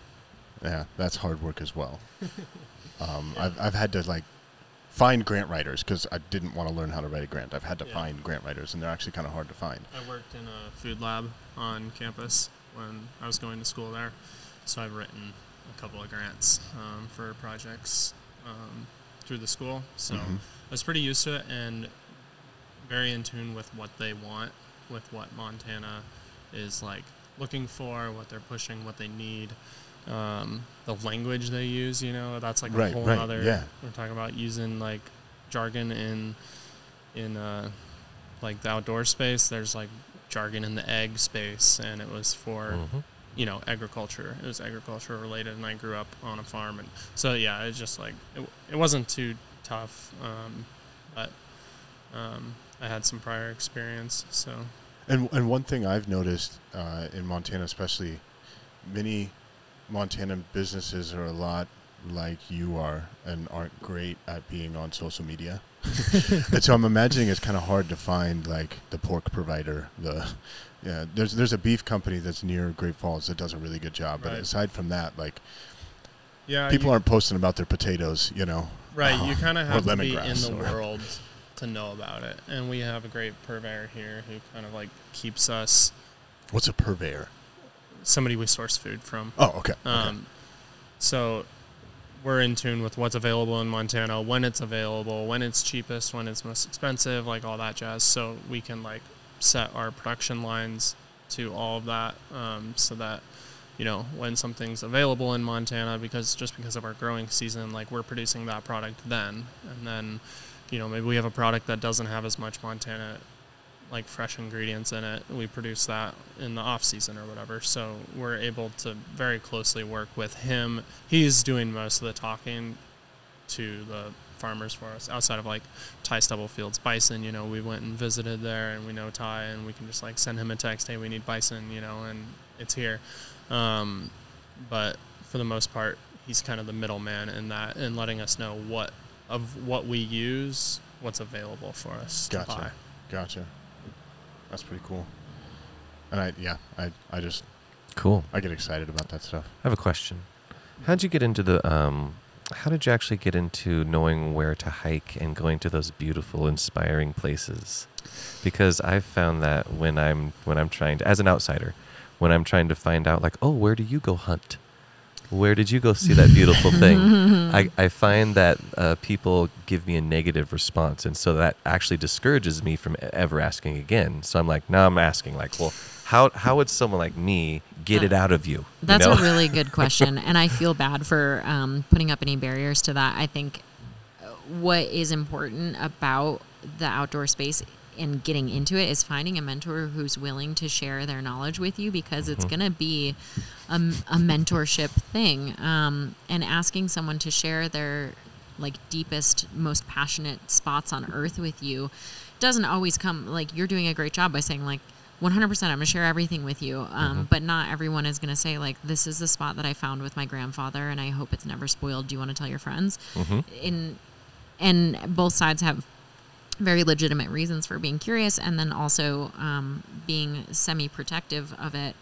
Yeah, that's hard work as well. Um, I've I've had to like find grant writers because I didn't want to learn how to write a grant. I've had to
Yeah.
find grant writers, and they're actually kind of hard to find.
I worked in a food lab on campus when I was going to school there, so I've written a couple of grants um, for projects um, through the school. So
Mhm.
I was pretty used to it and very in tune with what they want, with what Montana is like looking for, what they're pushing, what they need. Um, the language they use, you know, that's like
Right,
a whole
right,
other.
yeah.
We're talking about using like jargon in in uh, like the outdoor space. There's like jargon in the ag space, and it was for
Mhm.
you know agriculture. It was agriculture related, and I grew up on a farm, and so yeah, it's just like it, it wasn't too tough, um, but um, I had some prior experience, so
And and one thing I've noticed uh, in Montana, especially, many Montana businesses are a lot like you are and aren't great at being on social media. and so I'm imagining it's kind of hard to find like the pork provider. The yeah, there's there's a beef company that's near Great Falls that does a really good job. But aside from that, like
yeah,
people
you,
aren't posting about their potatoes. You know,
right. You kind of have to be in the
or-
world to know about it, and we have a great purveyor here who kind of like keeps us
what's a purveyor?
somebody we source food from.
Oh, okay. okay.
Um, so we're in tune with what's available in Montana, when it's available, when it's cheapest, when it's most expensive, like all that jazz. So we can like set our production lines to all of that, um, so that you know when something's available in Montana, because just because of our growing season, like we're producing that product then, and then you know maybe we have a product that doesn't have as much Montana like fresh ingredients in it. We produce that in the off season or whatever. So we're able to very closely work with him. He's doing most of the talking to the farmers for us outside of like Ty Stubblefields bison. You know, we went and visited there and we know Ty and we can just like send him a text, hey, we need bison, you know, and it's here. Um, but for the most part, he's kind of the middleman in that and letting us know what of what we use, what's available for us to buy.
Gotcha. Gotcha. That's pretty cool. And I yeah, I I just
Cool.
I get excited about that stuff.
I have a question. How'd you get into the um how did you actually get into knowing where to hike and going to those beautiful inspiring places? Because I've found that when I'm when I'm trying to as an outsider, when I'm trying to find out like, "Oh, where do you go hunt?" Where did you go see that beautiful thing? I, I find that uh, people give me a negative response, and so that actually discourages me from ever asking again. So I'm like, now I'm asking, like, well, how how would someone like me get it out of you? you
That's
know?
a really good question, and I feel bad for um, putting up any barriers to that. I think uh, what is important about the outdoor space and getting into it is finding a mentor who's willing to share their knowledge with you because it's going to be a mentorship thing. Um, and asking someone to share their like deepest most passionate spots on earth with you doesn't always come like you're doing a great job by saying like 100% i'm going to share everything with you. Um, but not everyone is going to say like this is the spot that i found with my grandfather and i hope it's never spoiled. Do you want to tell your friends? In and both sides have very legitimate reasons for being curious and then also um, being semi-protective of it.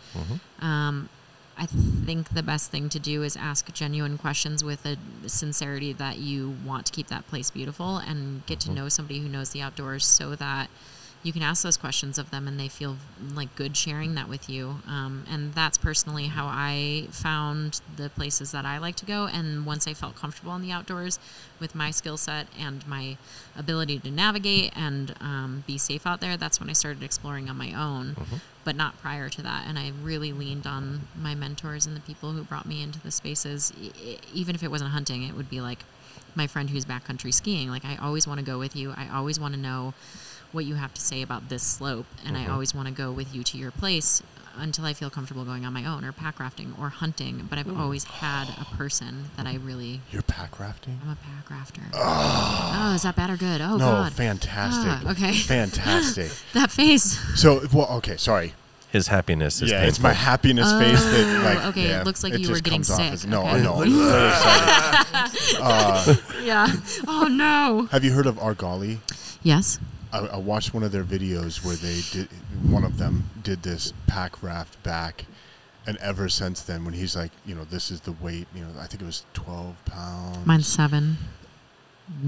Um, i think the best thing to do is ask genuine questions with a sincerity that you want to keep that place beautiful and get to know somebody who knows the outdoors so that you can ask those questions of them and they feel like good sharing that with you. Um, and that's personally how i found the places that i like to go. And once i felt comfortable in the outdoors with my skill set and my ability to navigate and um, be safe out there that's when i started exploring on my own but not prior to that. And i really leaned on my mentors and the people who brought me into the spaces. E- even if it wasn't hunting it would be like my friend who's backcountry skiing. Like i always want to go with you. I always want to know what you have to say about this slope and i always want to go with you to your place until i feel comfortable going on my own or pack rafting or hunting but i've always had a person that i really
You're pack rafting?
i'm a pack rafter oh, is that bad or good oh
no,
god
fantastic.
Ah, okay.
Fantastic.
that face
So, well, okay, sorry.
His happiness is
yeah,
painful.
it's my happiness face that, like,
Oh, okay, it looks like
it
you were getting
comes off
sick.
as- no,
Okay.
I know. I'm very excited. Uh,
yeah oh no
have you heard of Argali?
yes
I, I watched one of their videos where they did, one of them did this pack raft back. And ever since then, when he's like, you know, this is the weight, you know, I think it was 12 pounds.
mine's seven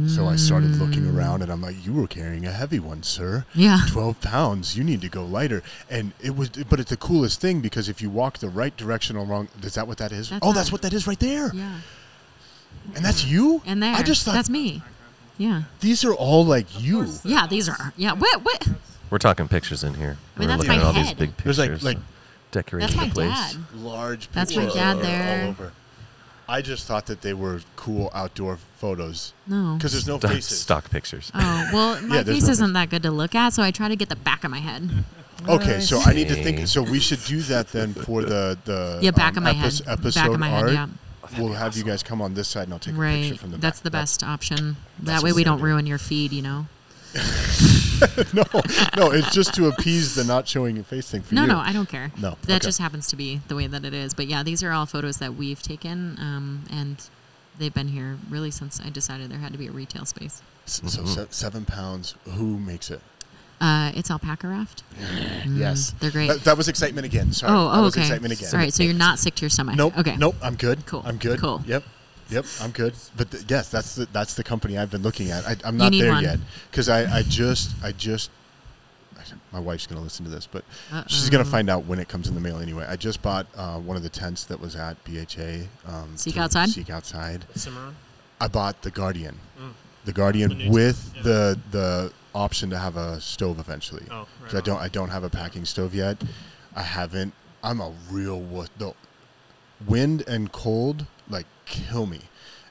So I started looking mm. around and I'm like, you were carrying a heavy one, sir.
yeah
12 pounds. You need to go lighter. And it was, but it's the coolest thing because if you walk the right direction along, is that what that is?
That's
oh, that's what that is right there.
yeah
And that's you?
and there
I just thought
that's me yeah
these are all like you.
yeah these are yeah what what
We're talking pictures in here.
I mean,
We're
that's
looking
my
at all these
head.
big
There's like-
pictures.
like-
decorating
that's my
the place.
dad
Large pictures.
That's my
pictures
dad
all
there.
over. I just thought that they were cool outdoor photos
no
because there's no
Stock,
faces.
stock pictures.
oh well my
Yeah, there's
face
no
isn't that good to look at so i try to get the back of my head
Okay, so I need to think. So we should do that then for the the
Yeah, back
um,
of my head.
episode
Back of my
art.
head. Yeah.
We'll have you guys come on this side, and I'll take a picture from the
That's
back.
the
That-
best option. That way we don't
gonna
ruin your feed. You know.
no, no, it's just to appease the not showing your face thing for
No,
you.
no, I don't care.
No,
That
okay.
just happens to be the way that it is. But yeah, these are all photos that we've taken, um, and they've been here really since I decided there had to be a retail space.
S- So se- seven pounds. Who makes it?
Uh, it's Alpacka Raft. Mm,
yes,
they're great.
That, that was excitement again. Sorry.
oh,
that
oh,
was
okay.
excitement again.
All right, so you're not sick to your stomach.
Nope.
Okay.
Nope. I'm good.
Cool.
I'm good.
Cool.
Yep. Yep. I'm good. But th- yes, that's the that's the company I've been looking at. I, I'm not there
one.
yet because I, I just I just my wife's gonna listen to this, but she's gonna find out when it comes in the mail anyway. I just bought uh, one of the tents that was at BHA. Um,
Seek Outside?
Seek outside.
Cimarron?
I bought the Guardian.
Mm.
The Guardian
The
with
tent, yeah.
the the option to have a stove eventually.
Oh, right.
'Cause I don't I don't have a packing stove yet. I haven't. I'm a real wuss. The wind and cold like kill me,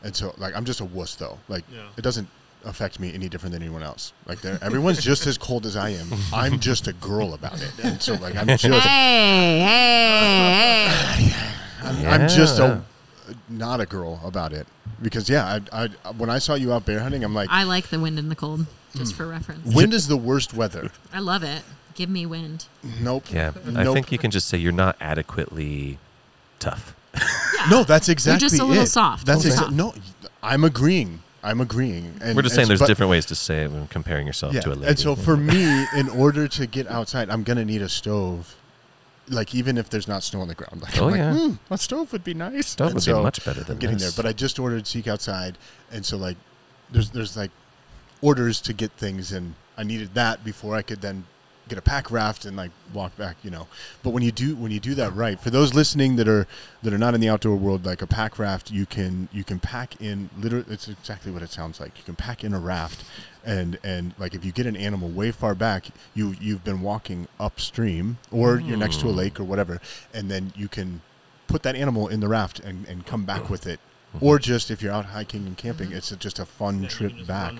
and so like I'm just a wuss though. Like
Yeah.
it doesn't affect me any different than anyone else. Like they're, everyone's just as cold as I am. I'm just a girl about it, and so like I'm just. I'm, I'm just a not a girl about it because yeah I, I when I saw you out bear hunting I'm like
I like the wind and the cold, just
Hmm.
for reference.
wind is the worst weather.
I love it. Give me wind.
Nope.
Yeah, I
Nope.
think you can just say you're not adequately tough.
No, that's exactly
just a little
it.
soft,
That's
a
exa-
little
no. I'm agreeing. I'm agreeing. And
We're just saying
so-
there's
but-
different ways to say it when comparing yourself
Yeah,
to a lady.
and so for me, in order to get outside, I'm gonna need a stove. Like even if there's not snow on the ground, like,
Oh,
I'm like,
yeah.
"Hmm, a stove would be nice.
Stove
And
would
so
be much better than
I'm getting
this.
there, but I just ordered Seek Outside, and so like, there's there's like orders to get things, and I needed that before I could then get a pack raft and like walk back, you know. But when you do when you do that right, for those listening that are that are not in the outdoor world, like a pack raft, you can you can pack in literally. It's exactly what it sounds like. You can pack in a raft, and and like if you get an animal way far back, you you've been walking upstream, or you're next to a lake or whatever, and then you can put that animal in the raft and, and come back with it. Or just if you're out hiking and camping, it's a, just a fun
Yeah,
trip back.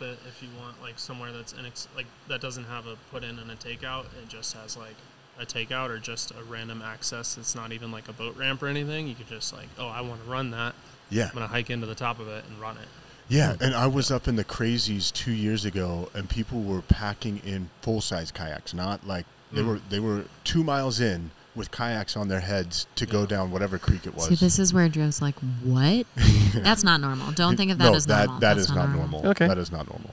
With it if you want, like somewhere that's inex- like that doesn't have a put in and a takeout. It just has like a takeout or just a random access. It's not even like a boat ramp or anything. You could just like, oh, I want to run that.
Yeah,
I'm gonna hike into the top of it and run it.
Yeah, and I was up in the crazies two years ago, and people were packing in full size kayaks, not like they
Mm.
were they were two miles in with kayaks on their heads to go down whatever creek it was.
See, this is where Joe's like, "What? That's not normal. Don't think of that
no,
as
that
normal.
that
That's
is not normal.
Okay.
that is not normal.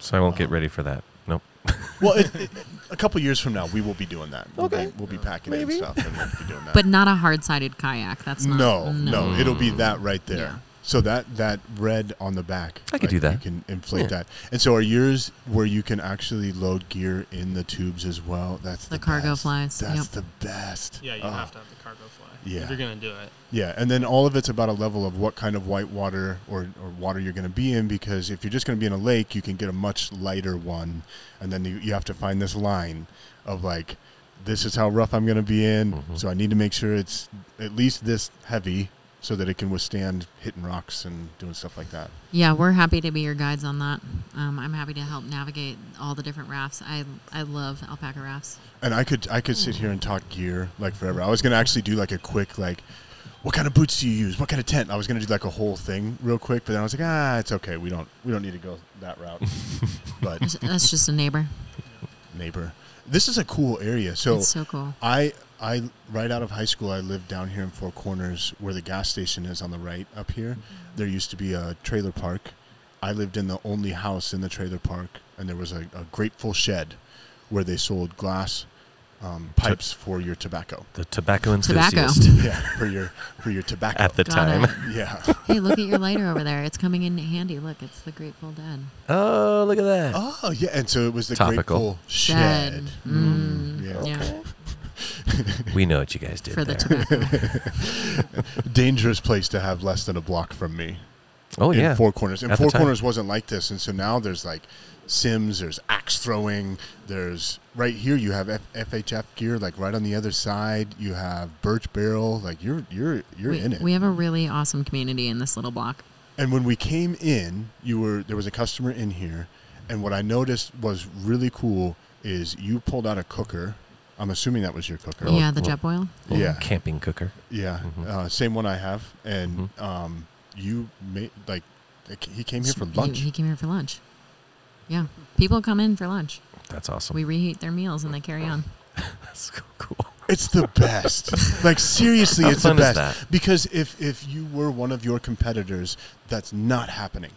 so I won't get uh, ready for that. Nope.
Well, it, it, a couple years from now, we will be doing that. We'll
Okay.
be, we'll be packing in
Maybe.
stuff and we'll be doing that.
But not a hard-sided kayak. That's not.
no, no, it'll be that right there.
Yeah.
So that that red on the back,
I could do that.
You can inflate
Yeah.
that. And so are yours where you can actually load gear in the tubes as well? That's the,
The cargo
best.
flies,
That's
yep.
the best.
Yeah, you
Oh.
have to have the cargo fly.
Yeah.
If you're gonna do it.
Yeah, and then all of it's about a level of what kind of white water or, or water you're going to be in because if you're just going to be in a lake, you can get a much lighter one, and then you, you have to find this line of like, this is how rough I'm going to be in,
Mhm.
so I need to make sure it's at least this heavy so that it can withstand hitting rocks and doing stuff like that.
Yeah, we're happy to be your guides on that. Um, I'm happy to help navigate all the different rafts. I I love Alpacka rafts.
And I could I could sit here and talk gear like forever. I was going to actually do like a quick like. What kind of boots do you use? What kind of tent? I was gonna do like a whole thing real quick, but then I was like, ah, it's okay. We don't we don't need to go that route. but
That's- That's just a neighbor.
neighbor. This is a cool area. So,
it's so cool.
I I right out of high school I lived down here in Four Corners where the gas station is on the right up here. There used to be a trailer park. I lived in the only house in the trailer park and there was a, a grateful shed where they sold glass um, pipes for your tobacco.
The tobacco
Tobacco.
enthusiast
yeah, for your for your tobacco.
at the
Got
time.
it.
yeah.
hey, look at your lighter over there. It's coming in handy. Look, it's the Grateful Dead.
Oh, look at that.
Oh yeah, and so it was the
Topical.
grateful shed.
Dead. Mm,
yeah.
yeah.
We know what you guys did
For the
there.
tobacco.
Dangerous place to have less than a block from me.
oh
in
yeah.
Four Corners. And
At
Four. Corners wasn't like this, and so now there's like Sims, there's axe throwing, there's right here you have F- FHF gear, like right on the other side. You have Birch Barrel, like you're you're you're
we,
in it.
we have a really awesome community in this little block.
and when we came in, you were there was a customer in here, and what I noticed was really cool is you pulled out a cooker. I'm assuming that was your cooker.
yeah, the
well-
Jetboil.
Little
Yeah.
Camping cooker.
Yeah,
Mhm.
uh, same one I have, and
Mhm.
um, you made like like, he came here for lunch.
He, came here for lunch. Yeah, people come in for lunch.
That's awesome.
We reheat their meals and they carry on.
That's so cool.
It's the best. like seriously,
How
it's the
fun is
best.
that?
Because if if you were one of your competitors, that's not happening.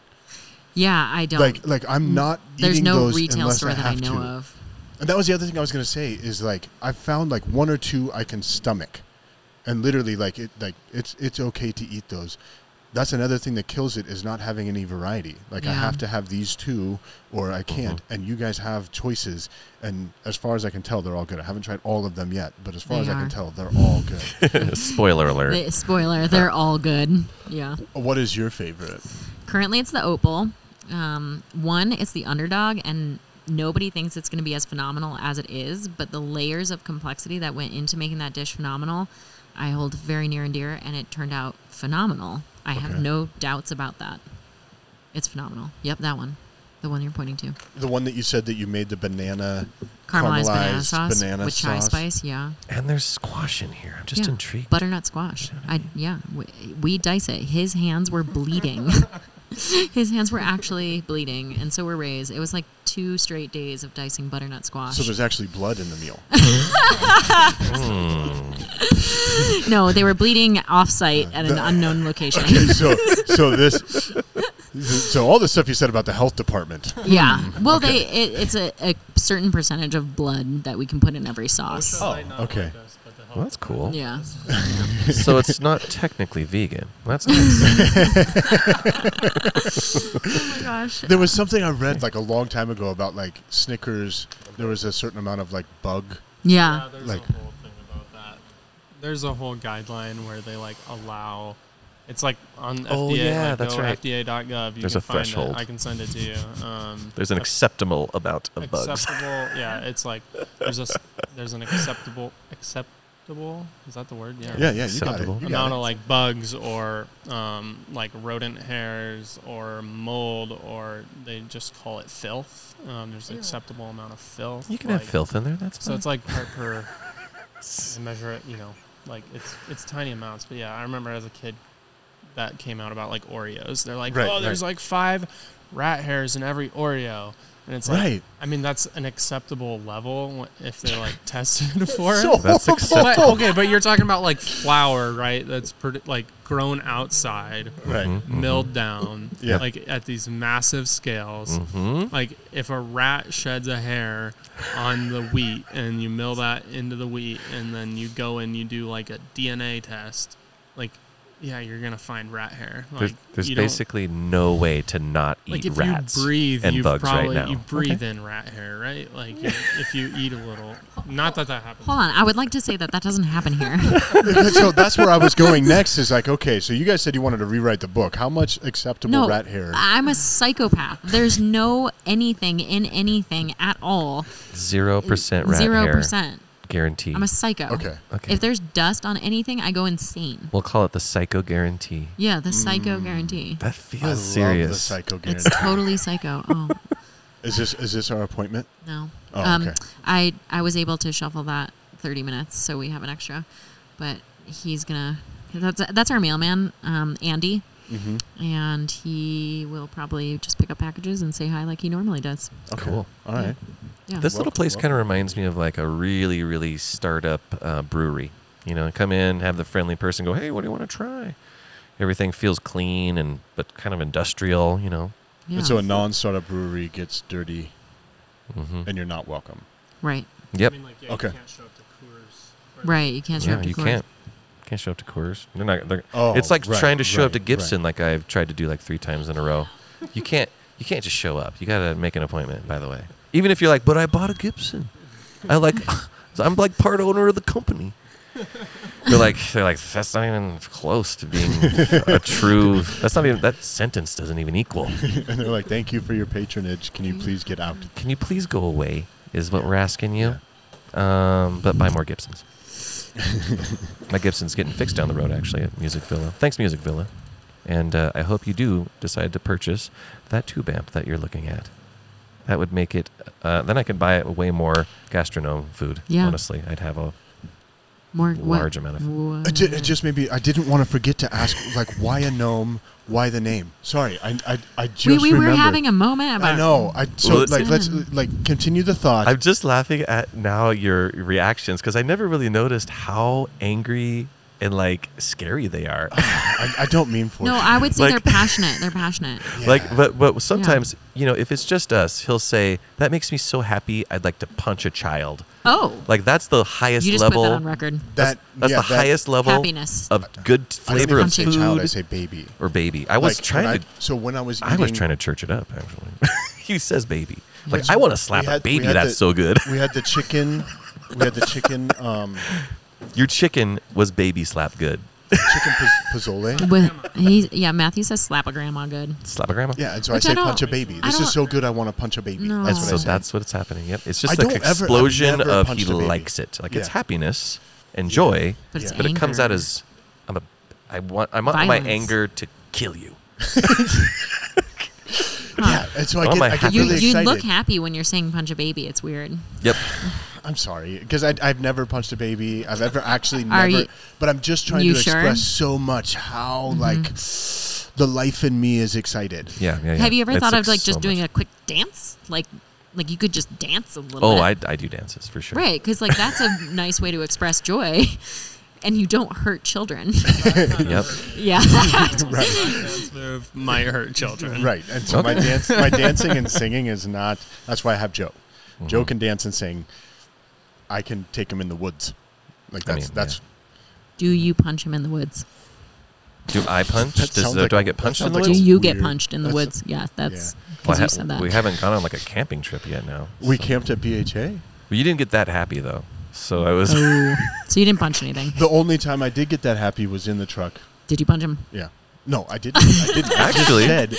Yeah, I don't.
Like like I'm not.
There's
eating
no
those
retail store
I
that I know
to.
of.
And that was the other thing I was gonna say is like I found like one or two I can stomach, and literally like it like it's it's okay to eat those. That's another thing that kills it is not having any variety. Like I have to have these two, or I can't.
Mm-hmm.
And you guys have choices, and as far as I can tell, they're all good. I haven't tried all of them yet, but as far
They
as I can tell, they're all good.
Spoiler alert.
The, spoiler, they're all good. Yeah.
what is your favorite?
Currently, it's the opal. Um, one, it's the underdog, and nobody thinks it's going to be as phenomenal as it is. But the layers of complexity that went into making that dish phenomenal, I hold very near and dear, and it turned out phenomenal. I have no doubts about that. It's phenomenal. Yep, that one, the one you're pointing to,
The one that you said that you made the banana
caramelized, banana sauce
banana
with chai
sauce.
spice. Yeah,
and there's squash in here. I'm just
yeah.
intrigued.
Butternut squash. I yeah. We, we dice it. His hands were bleeding. His hands were actually bleeding, and so were Ray's. It was like two straight days of dicing butternut squash.
So there's actually blood in the meal.
no, they were bleeding off-site at an unknown location.
Okay, so so this so all the stuff you said about the health department.
Yeah.
Hmm,
Well, they it, it's a, a certain percentage of blood that we can put in every sauce.
Oh, okay.
Well, that's cool.
Yeah.
so it's not technically vegan. That's nice.
Oh my gosh.
There was something I read like a long time ago about like Snickers. There was a certain amount of like bug.
Yeah.
Yeah, there's
Like-
a whole thing about that. There's a whole guideline where they like allow. It's like on
Oh,
FDA.
yeah,
like,
that's
go
right.
FDA.gov. You
There's
can
a
find
threshold.
It. I can send it to you. Um,
There's an acceptable amount of bugs.
acceptable. yeah, it's like there's a s- there's an acceptable acceptable. Is that the word?
Yeah, yeah, you got it.
Acceptable.
You got
amount
it.
of like bugs or um, like rodent hairs or mold or they just call it filth. Um, there's an acceptable amount of filth.
You can
like-
have filth in there. That's
So
fine.
it's like per, per they measure it, you know, like it's it's tiny amounts. But yeah, I remember as a kid that came out about like Oreos. They're like,
Right,
oh, there's
right.
like five rat hairs in every Oreo, and it's like,
Right.
I mean, that's an acceptable level if they're like tested for it.
So
That's
But,
acceptable.
okay, but you're talking about like flour, right? That's produ- like grown outside,
Right.
Mhm,
milled down,
Yeah.
like at these massive scales.
mhm.
Like if a rat sheds a hair on the wheat and you mill that into the wheat and then you go and you do like a DNA test, like yeah, you're gonna find rat hair. Like
There's, there's basically no way to not eat
like if
rats
you breathe
and
you
bugs
probably
right now.
you breathe in rat hair, right? Like if you eat a little. Not that that happens.
Hold on. I would like to say that that doesn't happen here.
so that's where I was going next. Is like, okay, so you guys said you wanted to rewrite the book. How much acceptable
no,
rat hair?
I'm a psychopath. There's no anything in anything at all.
Zero percent rat
Zero
hair
percent.
Guarantee.
I'm a psycho.
Okay.
okay.
If there's dust on anything, I go insane.
we'll call it the psycho guarantee.
Yeah, the psycho guarantee.
That
I
feels
love the
serious.
psycho
It's
guarantee.
totally psycho. Oh
Is this is this our appointment?
no.
Oh,
um,
okay.
I I was able to shuffle that 30 minutes, so we have an extra. But he's gonna. That's that's our mailman, um, Andy,
Mm-hmm.
and he will probably just pick up packages and say hi like he normally does.
Okay.
Cool.
All right.
Yeah.
This little place kind of reminds me of like a really, really startup uh, brewery. You know, come in, have the friendly person go, "Hey, what do you want to try?" Everything feels clean and but kind of industrial. You know.
yeah.
And so a non-startup brewery gets dirty,
hmm
and you're not welcome.
right.
Yep.
I mean, like, yeah,
Okay.
You can't show up to Coors.
Right. You can't show
Yeah,
up to
you
court.
can't. Can't show up to Coors. They're not. They're,
Oh,
it's like
right,
trying to show up to
right,
Gibson, like I've tried to do like three times in a row. You can't. You can't just show up. You gotta make an appointment. By the way, even if you're like, but I bought a Gibson. I like. I'm like part owner of the company. They're like, they're like, that's not even close to being a true. That's not even. That sentence doesn't even equal.
and they're like, "Thank you for your patronage. Can you please get out?"
Can you please go away? Is what we're asking you. Um, but buy more Gibsons. My Gibson's getting fixed down the road actually at Music Villa. Thanks, Music Villa. And uh, I hope you do decide to purchase that tube amp that you're looking at. That would make it. Uh, then I could buy way more GastroGnome food.
Yeah.
Honestly, I'd have a
More what?
large amount of.
What?
It, ju- it just maybe I didn't want to forget to ask like why a gnome, why the name. Sorry, I I, I just
we we were having a moment about.
I know. I so
Well,
like let's like continue the thought.
I'm just laughing at now your reactions because I never really noticed how angry and like scary they are.
I, I don't mean for
No. I would say
Like-
they're passionate. They're passionate.
Yeah.
Like, but but sometimes you know if it's just us, he'll say that makes me so happy. I'd like to punch a child.
Oh,
Like that's the highest
you just
level.
put that on record.
that
that's
yeah,
the
that-
highest level
Happiness.
of good
I don't
flavor
even
of
say
food
child. I say baby.
or baby. I was
Like,
trying
when
to.
So when I was
I was trying to church it up actually. he says baby. Like
Yes,
I want to slap a
had- we
baby. That's
the-
so good.
we had the chicken. We had the chicken. Um,
Your chicken was baby slap good.
chicken paz- pozole.
With he, yeah, Matthew says slap a grandma good.
Slap a grandma.
Yeah, and so
Which
I
I
say
don't-
punch a baby.
I
This is
don't-
so good. I want to punch a baby.
No.
That's what
so
I say.
that's what's happening. Yep. It's
I
just like
don't ever- I've
explosion
never
of he
punched a baby.
likes it. Like it's
Yeah.
happiness and joy,
But it's
Yeah.
but it comes
anger.
out as I'm a I want I'm on my anger to kill you.
yeah, and so I
Oh,
get,
my
I get
happy-
You
really
you
excited.
look happy when you're saying punch a baby. It's weird.
Yep.
I'm sorry because I've never punched a baby. I've ever actually
Are
never.
you-
but I'm just trying to
sure? Mm-hmm.
express so much how like the life in me is excited.
Yeah, yeah, yeah.
Have you ever
It's
thought of like
so
just doing
much.
a quick dance? Like like you could just dance a little.
Oh,
bit.
I, I do dances for sure.
right because like that's a nice way to express joy, and you don't hurt children.
Yep.
yeah.
Dance move might hurt children.
Right, and so my dance, my dancing and singing is not. That's why I have Joe.
Mm-hmm.
Joe can dance and sing. I can take him in the woods. Like
I
that's
mean,
that's
Do you punch him in the woods?
Do I punch?
That
Does,
sounds
uh,
like
do I
a-
get
that
punched in
sounds
the
like
Do
woods?
a-
you get
weird-
punched in the
that's-
woods? Yeah, that's
Well, I ha-
you said that.
we haven't gone on like a camping trip yet now.
we
so-
camped at BHA.
Well, you didn't get that happy though, so I was.
Oh, so you didn't punch anything?
The only time I did get that happy was in the truck.
Did you punch him?
Yeah. No, I didn't. I didn't. I just
Actually-
said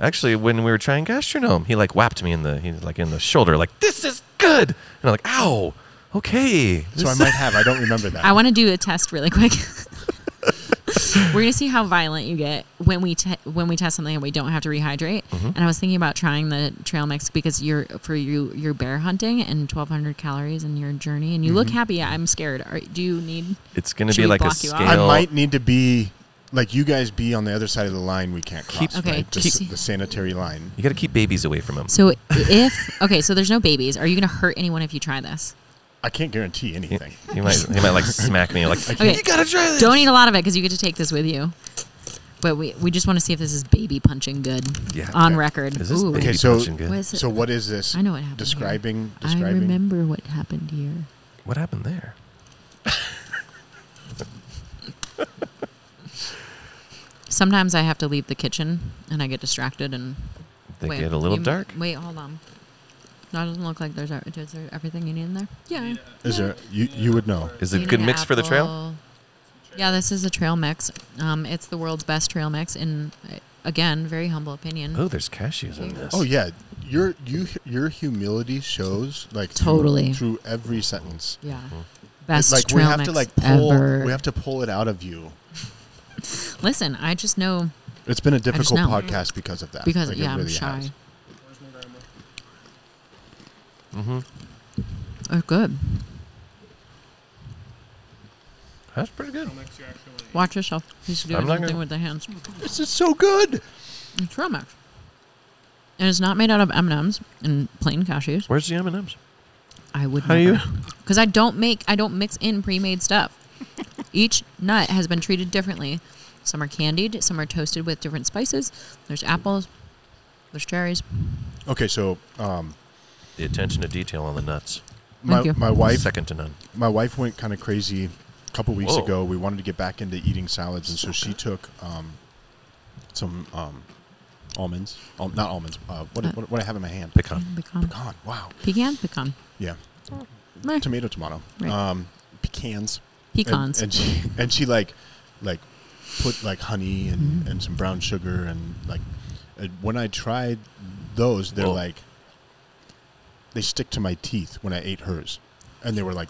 Actually, when we were trying GastroGnome, he like whapped me in the he like in the shoulder, like this is good, and I'm like, ow, okay.
so. I might have. I don't remember that.
I want to do a test really quick. We're gonna see how violent you get when we te- when we test something and we don't have to rehydrate.
Mm-hmm.
And I was thinking about trying the trail mix because you're for you you're bear hunting and 1,200 calories in your journey, and you look happy. I'm scared. Are, do you need?
It's gonna be like a
block you out?
I might need to be like you guys be on the other side of the line. We can't cross.
Keep-
Okay,
right? The,
keep-
s- the sanitary line.
You got to keep babies away from him.
So if okay, so there's no babies. Are you gonna hurt anyone if you try this?
I can't guarantee anything.
he might he might like smack me like
Okay.
you gotta try this.
Don't eat a lot of it because you get to take this with you. But we, we just want to see if this is baby punching good
Yeah.
on
Okay.
record.
Is this
Ooh.
baby
Okay, so-
punching good?
What is it?
So what is this?
I know what happened. here.
Describing.
I remember what happened here.
What happened there?
Sometimes I have to leave the kitchen and I get distracted and
They
wait,
get a little
you-
dark.
Wait, hold on. That doesn't look like there's is there everything you need in there. Yeah.
Is there? You you would know.
Is it a good
need
mix for the trail?
Yeah, this is a trail mix. Um, it's the world's best trail mix, in uh, again, very humble opinion.
Oh, there's cashews in this.
Oh yeah, your you your humility shows like through-
Totally.
through, every sentence.
Yeah,
Mm-hmm.
best
like
trail
we have
mix
to like pull
ever.
we have to pull it out of you.
Listen, I just know
It's been a difficult
know.
podcast because of that.
because
Like, it
yeah, I'm
really
shy.
has.
Mm-hmm.
Oh, good.
That's pretty good.
Watch yourself. He's doing
I'm not
something
gonna-
with the hands.
This is so good.
It's trail mix, and it's not made out of M and M's and plain cashews.
Where's the M and M's?
I would
How do you-
because I don't make, I don't mix in pre-made stuff. Each nut has been treated differently. Some are candied, some are toasted with different spices. There's apples, there's cherries.
Okay, so um,
The attention to detail on the nuts.
my
Thank you.
my wife
Second to none.
my wife went kind of crazy a couple weeks
Whoa.
ago. We wanted to get back into eating salads, and so she took um, some um, almonds. Um, not almonds. Uh, what,
Uh,
what what I have in my hand?
Pecan.
Pecan,
Pecan. Wow.
pecan, pecan,
Yeah.
Meh.
Tomato. Tomato.
Right.
Um, pecans.
pecans.
And, and she and she like like put like honey and,
Mm-hmm.
and some brown sugar and like and when I tried those, they're
Whoa.
like they stick to my teeth when I ate hers, and they were like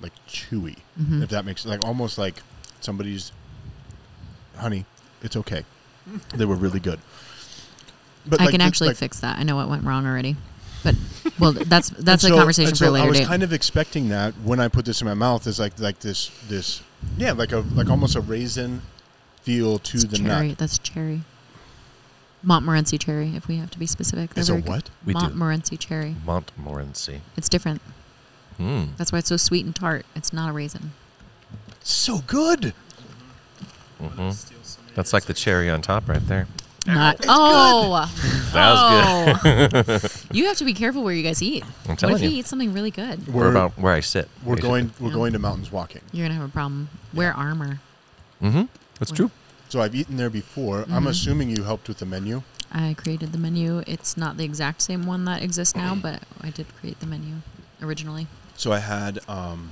like chewy.
Mhm.
If that makes like almost like somebody's honey. It's okay. they were really good. But
I
like
can actually
like-
fix that. I know what went wrong already. But well, that's that's a
so-
conversation for
so
later
I was
date.
kind of expecting that when I put this in my mouth is like like this this yeah like a like almost a raisin feel to
It's
the
cherry.
nut.
That's cherry. Montmorency cherry, if we have to be specific. They're
It's a
very good.
what?
We do.
Montmorency cherry.
Montmorency.
It's different.
Hmm.
That's why it's so sweet and tart. It's not a raisin.
So good.
hmm That's like the cherry on top right there.
Not. Oh.
That was
good. you have to be careful where you guys eat.
I'm
What
telling
if you
you.
eat something really good?
We're
We're
about where I sit.
we're going we're
Yeah.
going to mountains walking.
You're gonna have a problem. Wear armor.
Mm-hmm. That's true.
So I've eaten there before. I'm
Mhm.
assuming you helped with the menu.
I created the menu. It's not the exact same one that exists now, but I did create the menu originally.
So I had um,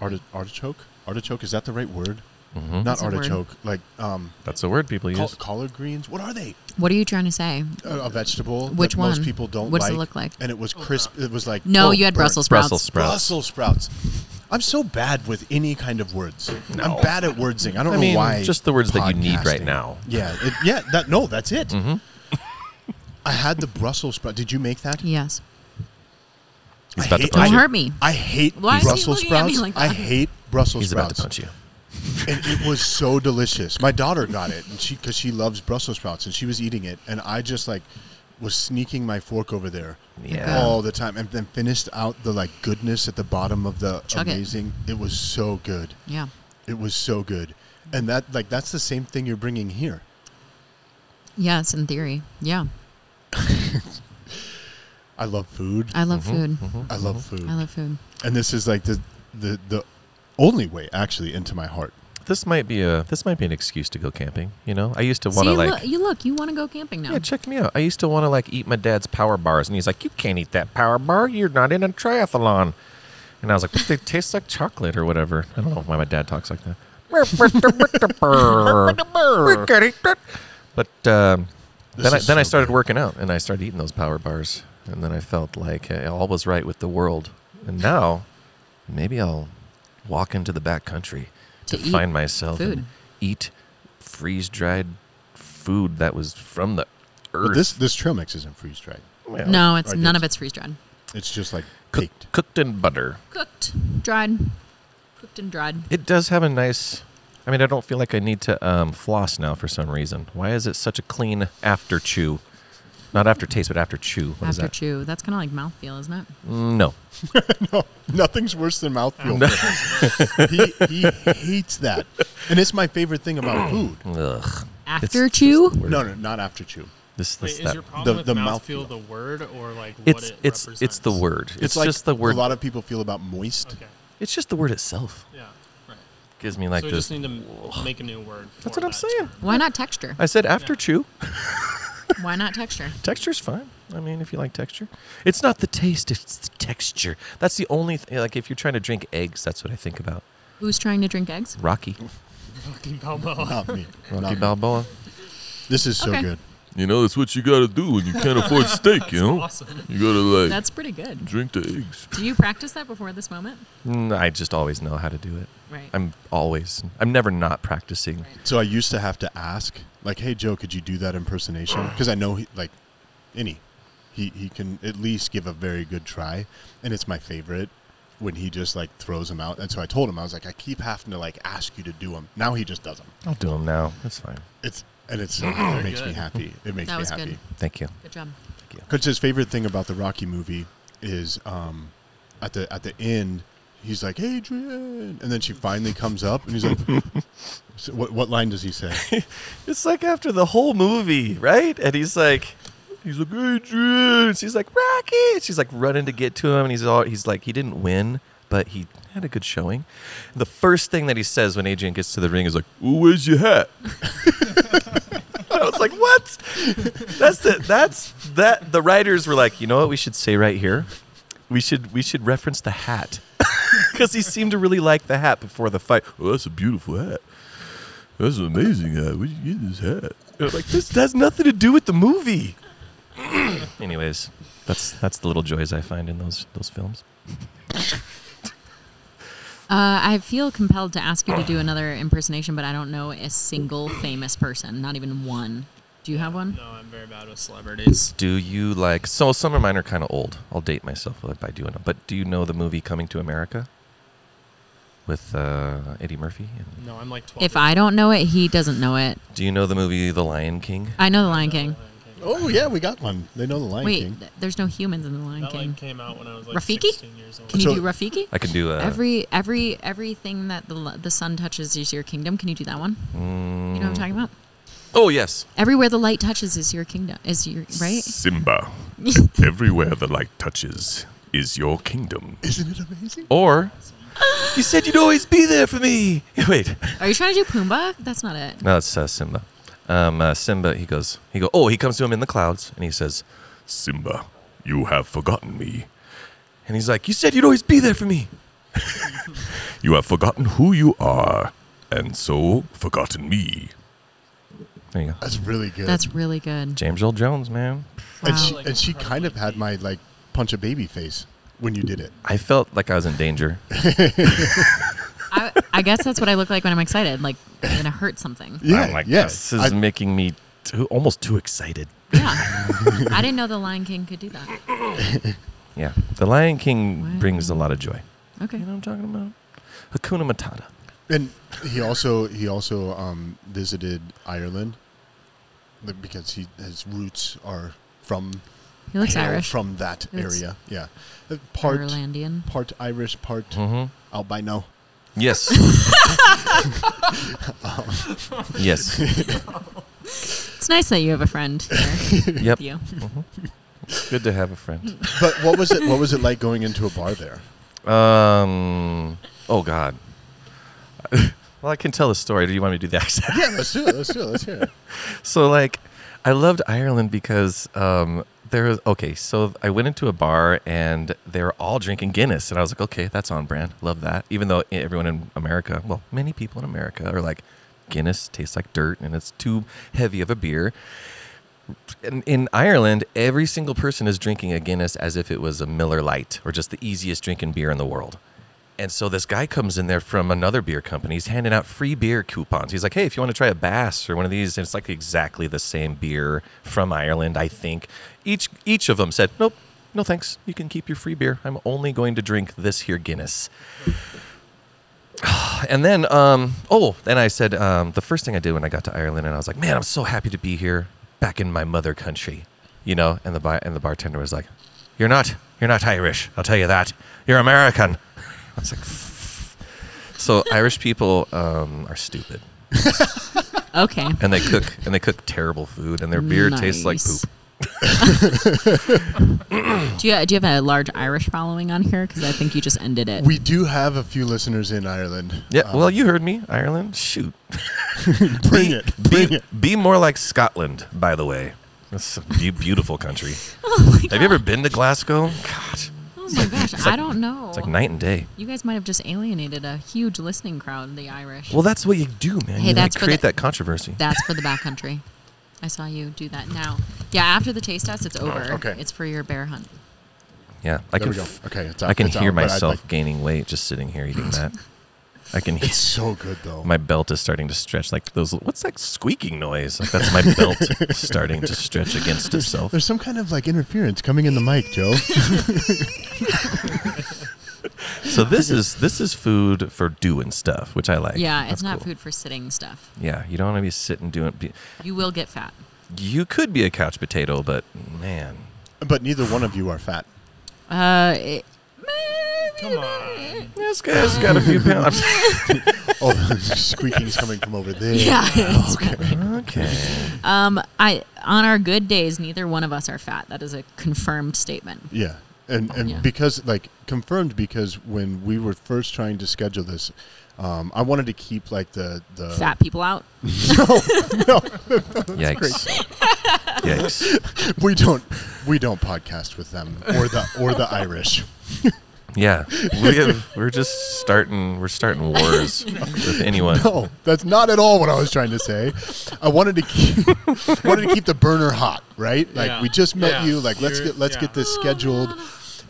arti- artichoke. Artichoke is that the right word?
hmm
Not
That's word.
artichoke. Like um,
That's a word people
col-
use.
collard greens. What are they?
What are you trying to say?
A, a vegetable.
Which
that
one?
Most people don't
What does
like.
it look like?
And it was crisp. It was like
No,
oh,
you had
burnt.
Brussels sprouts.
Brussels sprouts.
Brussels sprouts. I'm so bad with any kind of words.
No.
I'm bad at wordsing. I don't
I
know
mean,
why.
just the words that you need right now.
Yeah, it, yeah. That no, that's it.
hmm
I had the Brussels sprout. Did you make that?
Yes.
He's
I
about to
hate-
punch
Don't
you.
hurt me.
I hate
Why
Brussels
looking at me
sprouts.
like
I hate Brussels
He's about
sprouts.
to punch you.
and it was so delicious. My daughter got it, and she because she loves Brussels sprouts, and she was eating it, and I just like was sneaking my fork over there
Yeah.
all the time, and then finished out the like goodness at the bottom of the
Chug
amazing. It. was so good.
Yeah.
It was so good, and that like that's the same thing you're bringing here.
Yes, in theory. Yeah.
I love food.
I love
Mhm,
food.
mhm,
I love
mhm.
food,
I love food.
and this is like the the the only way actually into my heart.
This might be a this might be an excuse to go camping. You know, I used to want to like.
look, you look. You want to go camping now?
Yeah, check me out. I used to want to like eat my dad's power bars, and he's like, "You can't eat that power bar. You're not in a triathlon." And I was like, "But they taste like chocolate or whatever." I don't know why my dad talks like that. but um,
This
then I,
is
then I started
good.
working out, and I started eating those power bars, and then I felt like uh, all was right with the world. And now, maybe I'll walk into the back country to,
To
find myself
food.
and eat freeze dried food that was from the
But
earth.
this this trail mix isn't freeze dried.
Well,
No, it's none of it's freeze dried.
It's just like
cook-
baked.
cooked in butter.
Cooked, dried, cooked and dried.
It does have a nice. I mean, I don't feel like I need to um, floss now for some reason. Why is it such a clean after chew? Not after taste, but after chew. What is
After
that?
chew, that's kind of like mouthfeel, isn't it?
Mm, No.
no, nothing's worse than mouthfeel. he, he hates that, and it's my favorite thing about food.
Ugh.
After
It's
chew?
just the word.
No, no, not after chew.
This,
Wait,
this,
is
that.
your problem
the-
with
the
mouthfeel
mouthfeel.
the word or like what
It's
it
it's it's the word. It's,
like
just the word.
A lot of people feel about moist.
Okay.
it's just the word itself.
Yeah. Right.
Gives me like
so we
this.
just need to m- make a new word.
That's
for
what I'm
that
saying.
term.
Why not texture?
I said after
Yeah.
chew.
Why not texture?
Texture's fine. I mean, if you like texture, it's not the taste; it's the texture. That's the only thing. Like if you're trying to drink eggs, that's what I think about.
Who's trying to drink eggs?
Rocky,
Rocky Balboa.
Not me.
Rocky
Not me.
Balboa.
This is so
Okay.
good.
You know, that's what you gotta do when you can't afford steak, you know?
Awesome.
You gotta, like,
That's pretty good.
drink the eggs.
Do you practice that before this moment?
Mm, I just always know how to do it.
Right.
I'm always. I'm never not practicing.
So I used to have to ask, like, "Hey Joe, could you do that impersonation?" Because I know he, like, any, he he can at least give a very good try, and it's my favorite when he just like throws them out. And so I told him I was like, I keep having to like ask you to do them. Now he just does them.
I'll do them now. That's fine.
It's and it's so it makes me happy. It makes
That
me
was
happy.
good.
Thank you.
Good job.
Thank you.
Because his favorite thing about the Rocky movie is um, at the at the end, he's like Adrian, and then she finally comes up, and he's like, so what, "What line does he say?"
It's like after the whole movie, right? And he's like, he's like, Adrian. She's like, Rocky. She's like running to get to him, and he's all, he's like, he didn't win, but he had a good showing. The first thing that he says when Adrian gets to the ring is like,
Well, where's your hat?
I was like, what? That's it. That's that. The writers were like, you know what? We should say right here. We should we should reference the hat because he seemed to really like the hat before the fight.
Well, that's a beautiful hat. That's an amazing hat. Where'd you get this hat?
Like this has nothing to do with the movie. Anyways, that's that's the little joys I find in those those films.
Uh, I feel compelled to ask you to do another impersonation, but I don't know a single famous person, not even one. Do you have one?
No, I'm very bad with celebrities.
Do you like? So some of mine are kind of old. I'll date myself by doing it. But do you know the movie Coming to America with uh, Eddie Murphy? And
No, I'm like 12.
If I don't know it, he doesn't know it.
do you know the movie The Lion King?
I know the Lion King.
Oh yeah, we got one. They know the Lion
Wait,
King.
th- there's no humans in the Lion
That
King.
like came out when I was like
Rafiki?
16 years old.
Can you
So-
do Rafiki?
I can do a.
Every every everything that the l- the sun touches is your kingdom. Can you do that one? You know what I'm talking about?
Oh yes.
Everywhere the light touches is your kingdom. Is your right?
Simba, everywhere the light touches is your kingdom.
Isn't it amazing?
Or you said you'd always be there for me. Wait.
Are you trying to do Pumbaa? That's not it.
No, it's uh, Simba. Um, uh, Simba. He goes. He go. Oh, he comes to him in the clouds, and he says,
Simba, you have forgotten me.
and he's like, "You said you'd always be there for me."
You have forgotten who you are, and so forgotten me.
There you go.
That's really good.
That's really good.
James Earl Jones, man.
and
Wow.
she and she kind of had my like punch a baby face when you did it.
I felt like I was in danger.
I, I guess that's what I look like when I'm excited. Like I'm gonna hurt something.
Yeah,
I'm like,
yes.
this is
I-
making me too, almost too excited.
Yeah. I didn't know the Lion King could do that.
Yeah, The Lion King
Wow.
brings a lot of joy.
Okay.
You know what I'm talking about? Hakuna Matata.
And he also he also um, visited Ireland because he his roots are from
He looks
hail
Irish.
from that
He
area. Yeah, Uh, part
Irelandian.
part Irish, part
Mm-hmm.
albino.
Yes. yes.
It's nice that you have a friend here
Yep.
with you.
Good to have a friend.
But what was it? What was it like going into a bar there?
Um. Oh God. well, I can tell the story. Do you want me to do the accent?
Yeah, let's do it. Let's do it. Let's hear it.
so like i loved ireland because um there was okay so i went into a bar and they were all drinking guinness and i was like okay that's on brand love that even though everyone in america well many people in america are like guinness tastes like dirt and it's too heavy of a beer in, in Ireland, every single person is drinking a Guinness as if it was a Miller Lite or just the easiest drinking beer in the world. And so this guy comes in there from another beer company. He's handing out free beer coupons. He's like, "Hey, if you want to try a Bass or one of these, and it's like exactly the same beer from Ireland, I think." Each each of them said, "Nope, no thanks. You can keep your free beer. I'm only going to drink this here Guinness." And then, um, oh, and I said um, the first thing I did when I got to Ireland, and I was like, "Man, I'm so happy to be here, back in my mother country," you know. And the and the bartender was like, "You're not, you're not Irish. I'll tell you that. You're American." I was like, "So Irish people um, are stupid,
Okay.
and they cook and they cook terrible food, and their beer tastes like poop."
Do you do you have a large Irish following on here? Because I think you just ended it.
We do have a few listeners in Ireland.
Yeah,
Um,
well, you heard me, Ireland. Shoot,
bring
be,
it, bring
be,
it.
be more like Scotland, by the way. It's a beautiful country.
oh my
Have you ever been to Glasgow? God,
Oh my gosh, I don't know.
it's like night and day.
You guys might have just alienated a huge listening crowd, the Irish.
Well, that's what you do, man.
Hey,
you
that's
like, create
the-
that controversy.
That's for the backcountry. I saw you do that now. Yeah, after the taste test, it's oh, over.
okay.
It's for your bear hunt.
yeah, I
There
can.
we go.
f-
Okay, it's
I can
it's
hear
out,
myself
like-
gaining weight just sitting here eating that. I can. hear
It's so good though.
my belt is starting to stretch like those. What's that squeaking noise? Like that's my belt starting to stretch against itself.
There's some kind of like interference coming in the mic, Joe.
So this is this is food for doing stuff, which I like.
yeah,
That's
it's not
cool.
food for sitting stuff.
Yeah, you don't want to be sitting doing. Be,
You will get fat.
you could be a couch potato, but man,
but neither one of you are fat.
Uh, it,
Come on.
this guy's got a few pounds.
Oh, squeaking's coming from over there.
yeah. it's-
okay.
Um, I on our good days, neither one of us are fat. That is a confirmed statement.
Yeah. And and
Yeah.
because like confirmed because when we were first trying to schedule this, um, I wanted to keep like the the
Fat people out.
No, no, Yikes. Yikes.
we don't we don't podcast with them or the or the Irish.
Yeah, we have, we're just starting. We're starting wars with anyone.
No, that's not at all what I was trying to say. I wanted to keep wanted to keep the burner hot, right? Like
Yeah.
we just met
Yeah.
you. Like let's
You're-
get let's
yeah.
get this scheduled.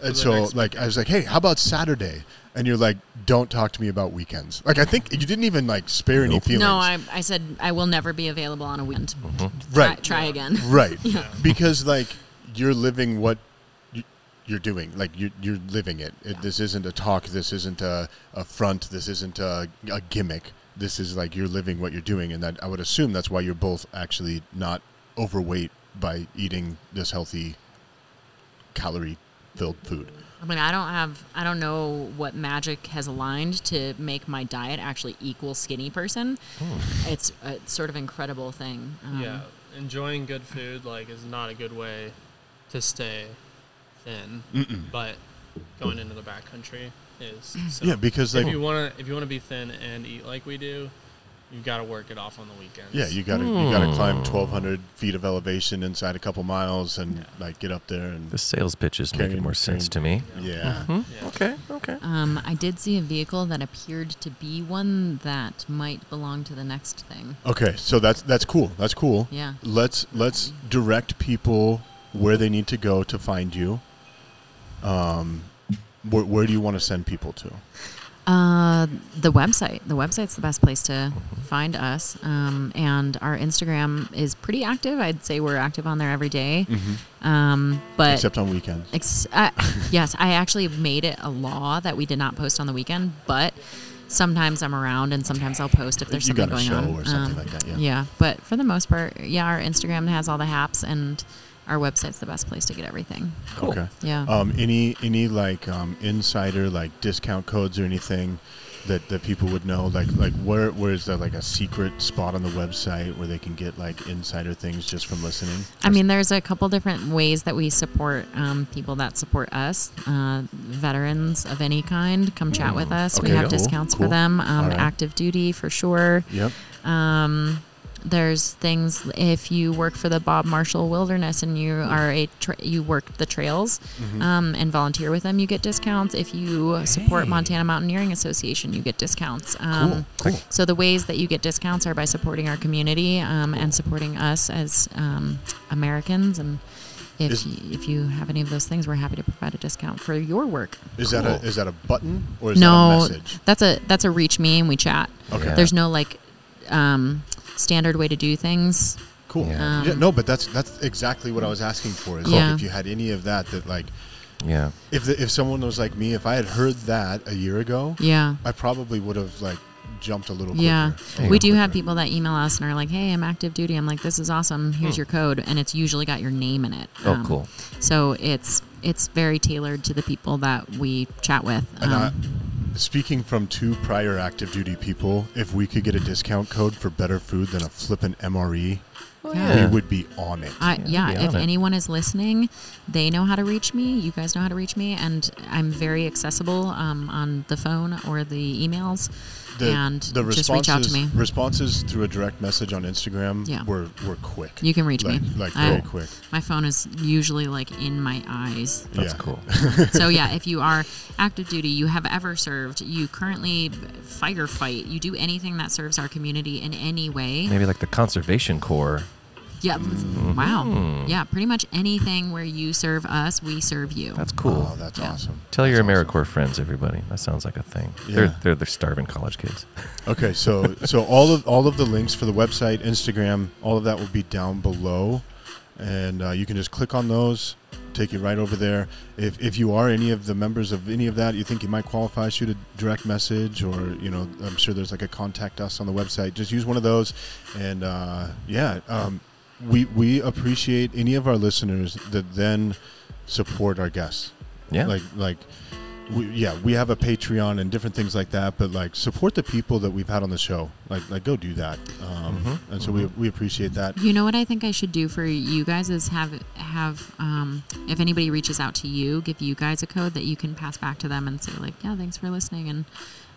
And so
next
like I was like, hey, how about Saturday? and you're like, "Don't talk to me about weekends." Like I think you didn't even like spare any feelings.
No, I, I said I will never be available on a weekend. Mm-hmm.
right,
Try, try again.
right,
Yeah.
because like you're living what you- you're doing. Like you're you're living it. it this isn't a talk. This isn't a, a front. This isn't a, a gimmick. This is like you're living what you're doing, and that I would assume that's why you're both actually not overweight by eating this healthy, calorie-filled food.
I mean, I don't have, I don't know what magic has aligned to make my diet actually equal skinny person. It's a sort of incredible thing. Um,
yeah, enjoying good food like is not a good way to stay thin, but going into the backcountry is. So
Yeah, because like
if you want to if you want to be thin and eat like we do, you've got to work it off on the weekends.
Yeah, you gotta you gotta climb twelve hundred feet of elevation inside a couple miles and
Yeah.
like get up there and
The sales pitch is making more sense to me.
yeah.
Yeah.
Okay, okay.
Um, I did see a vehicle that appeared to be one that might belong to the next thing.
Okay, so that's that's cool. That's cool.
Yeah.
Let's let's direct people where they need to go to find you. Um, where, where do you want to send people to?
Uh, the website. The website's the best place to find us. Um, and our Instagram is pretty active. I'd say we're active on there every day. Um, but
Except on weekends.
Ex- uh, yes, I actually made it a law that we did not post on the weekend, but sometimes I'm around and sometimes I'll post if there's
You
something
got a
going
show
on.
or something
Um,
like that, yeah.
Yeah, but for the most part, yeah, our Instagram has all the haps and our website's the best place to get everything.
Okay.
Yeah.
Um, any any like um, insider like discount codes or anything that, that people would know? Like like where where is there like a secret spot on the website where they can get like insider things just from listening?
I mean, there's a couple different ways that we support um, people that support us. Uh, veterans of any kind, come chat with us. we have
cool,
discounts
cool.
for them. Um,
All right.
Active duty for sure.
Yep.
Um, there's things if you work for the Bob Marshall Wilderness and you are a tra- you work the trails um, and volunteer with them, you get discounts. If you support
Hey.
Montana Mountaineering Association, you get discounts. Um,
Cool. Cool.
So the ways that you get discounts are by supporting our community um, and supporting us as um, Americans. And if
Is-
you, if you have any of those things, we're happy to provide a discount for your work.
Is that a is that a button or is
no,
that a message?
that's a that's a reach me and we chat.
Okay.
Yeah.
There's no like um, standard way to do things.
Cool.
Yeah.
Yeah, no, but that's that's exactly what I was asking for. Is
Yeah.
if you had any of that, that like,
Yeah.
if the, if someone was like me, if I had heard that a year ago,
Yeah.
I probably would have like jumped a little quicker.
Yeah.
a
We
little
do have people that email us and are like, "Hey, I'm active duty." I'm like, "This is awesome. Here's your code," and it's usually got your name in it.
Oh,
Um,
cool.
So it's it's very tailored to the people that we chat with.
And I,
Um,
speaking from two prior active duty people, if we could get a discount code for better food than a flippin' MRE,
Yeah.
we would be on it.
I,
Yeah,
yeah, if
it.
anyone is listening, they know how to reach me. You guys know how to reach me, and I'm very accessible um, on the phone or the emails.
The,
and
the
just reach out to
responses-
me.
Responses through a direct message on Instagram
Yeah.
were, were quick.
You can reach
like,
me.
Like
I-
very quick.
My phone is usually like in my eyes.
That's
yeah.
cool.
so yeah, if you are active duty, you have ever served, you currently firefight, you do anything that serves our community in any way.
Maybe like the Conservation Corps.
Yeah.
Mm-hmm.
Wow. Yeah, pretty much anything where you serve us, we serve you.
That's cool.
Oh, that's
Yeah.
awesome.
Tell your
That's awesome.
AmeriCorps friends, everybody. That sounds like a thing.
Yeah.
They're, they're they're starving college kids.
Okay, so so all of all of the links for the website, Instagram, all of that will be down below, and uh, you can just click on those, take you right over there. If if you are any of the members of any of that, you think you might qualify, shoot a direct message, or you know, I'm sure there's like a contact us on the website. Just use one of those, and uh, yeah, um, we we appreciate any of our listeners that then support our guests.
Yeah.
like like we, yeah we have a patreon and different things like that but like support the people that we've had on the show. Like like go do that. Um,
Mhm,
and so we, we appreciate that.
You know what I think I should do for you guys is have have um, if anybody reaches out to you, give you guys a code that you can pass back to them and say like, yeah, thanks for listening, and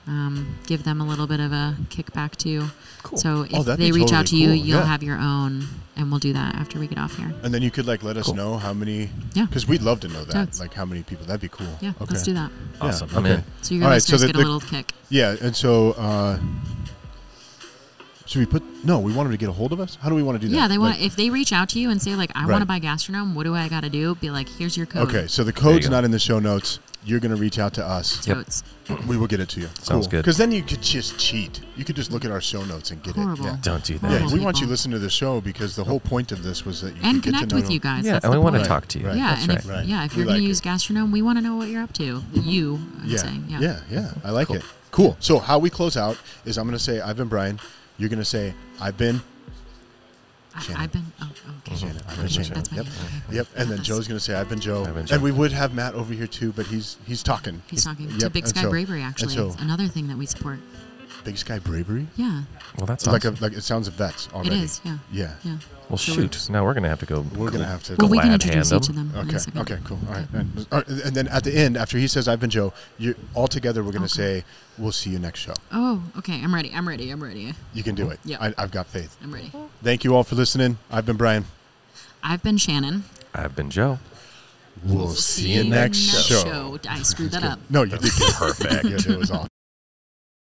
um, give them a little bit of a kickback too.
Cool.
So if
Oh,
they
be
reach out to
totally
you,
cool,
you'll
yeah.
have your own, and we'll do that after we get off here.
and then you could like let us
Cool.
know how many
Yeah.
because we'd love to know that
Totes.
like how many people that'd be cool
Yeah,
okay.
let's do that.
Yeah,
Awesome. I'm
okay.
in.
So your
All right, so
listeners
the-
get
the-
a little kick.
yeah and so uh should we put no we want them to get a hold of us how do we want to do that
Yeah, they want
Like-
if they reach out to you and say like, I
Right.
want to buy GastroGnome. What do I got to do? Be like, here's your code.
okay so the code's not in the show notes You're going to reach out to us.
Yep.
We will get it to you.
Sounds good.
Because then you could just cheat. You could just look at our show notes and get
Horrible.
it. Yeah.
Don't do that.
Yeah,
Horrible
we want you to listen to the show because the whole point of this was that you
And
could get
connect
to know
with you guys.
Yeah,
That's
and we want to talk to you.
Right.
Yeah,
That's
and
right.
if,
Right.
yeah, if you're going
like
to
it.
use GastroGnome, we want to know what you're up to. You, I'm
Yeah.
saying. Yeah.
yeah, yeah, I like it. Cool. So how we close out is I'm going to say I've been Brian. You're going to say I've been Shannon.
I, I've been. Oh, oh okay.
Shannon. I've been
That's
Shannon.
That's my
Yep.
name. Okay.
Yep. And then Joe's going to say I've been Joe.
I've been Joe.
And we would have Matt over here too, but he's he's talking.
He's talking
Yep,
to Big Sky
so-
Bravery. Actually,
so-
it's another thing that we support.
Big Sky Bravery.
Yeah,
Well, that's
Like
awesome.
a, like it sounds of vets
it
already.
is. Yeah,
Yeah.
yeah.
well,
So
shoot. Now we're gonna have to go.
We're gonna have to.
Well, we can
glad
introduce
hand
each of
them.
them. in a
Okay.
second.
Okay. Cool. All right. And, all right, and then at the end, after he says I've been Joe, you all together we're gonna
Okay.
say we'll see you next show.
Oh, okay. I'm ready. I'm ready. I'm ready.
You can do it.
Yeah.
I, I've got faith.
I'm ready.
Thank you all for listening. I've been Brian.
I've been Shannon.
I've been Joe.
We'll, see, you next show.
I screwed that up.
No, you did good. perfect. It was all.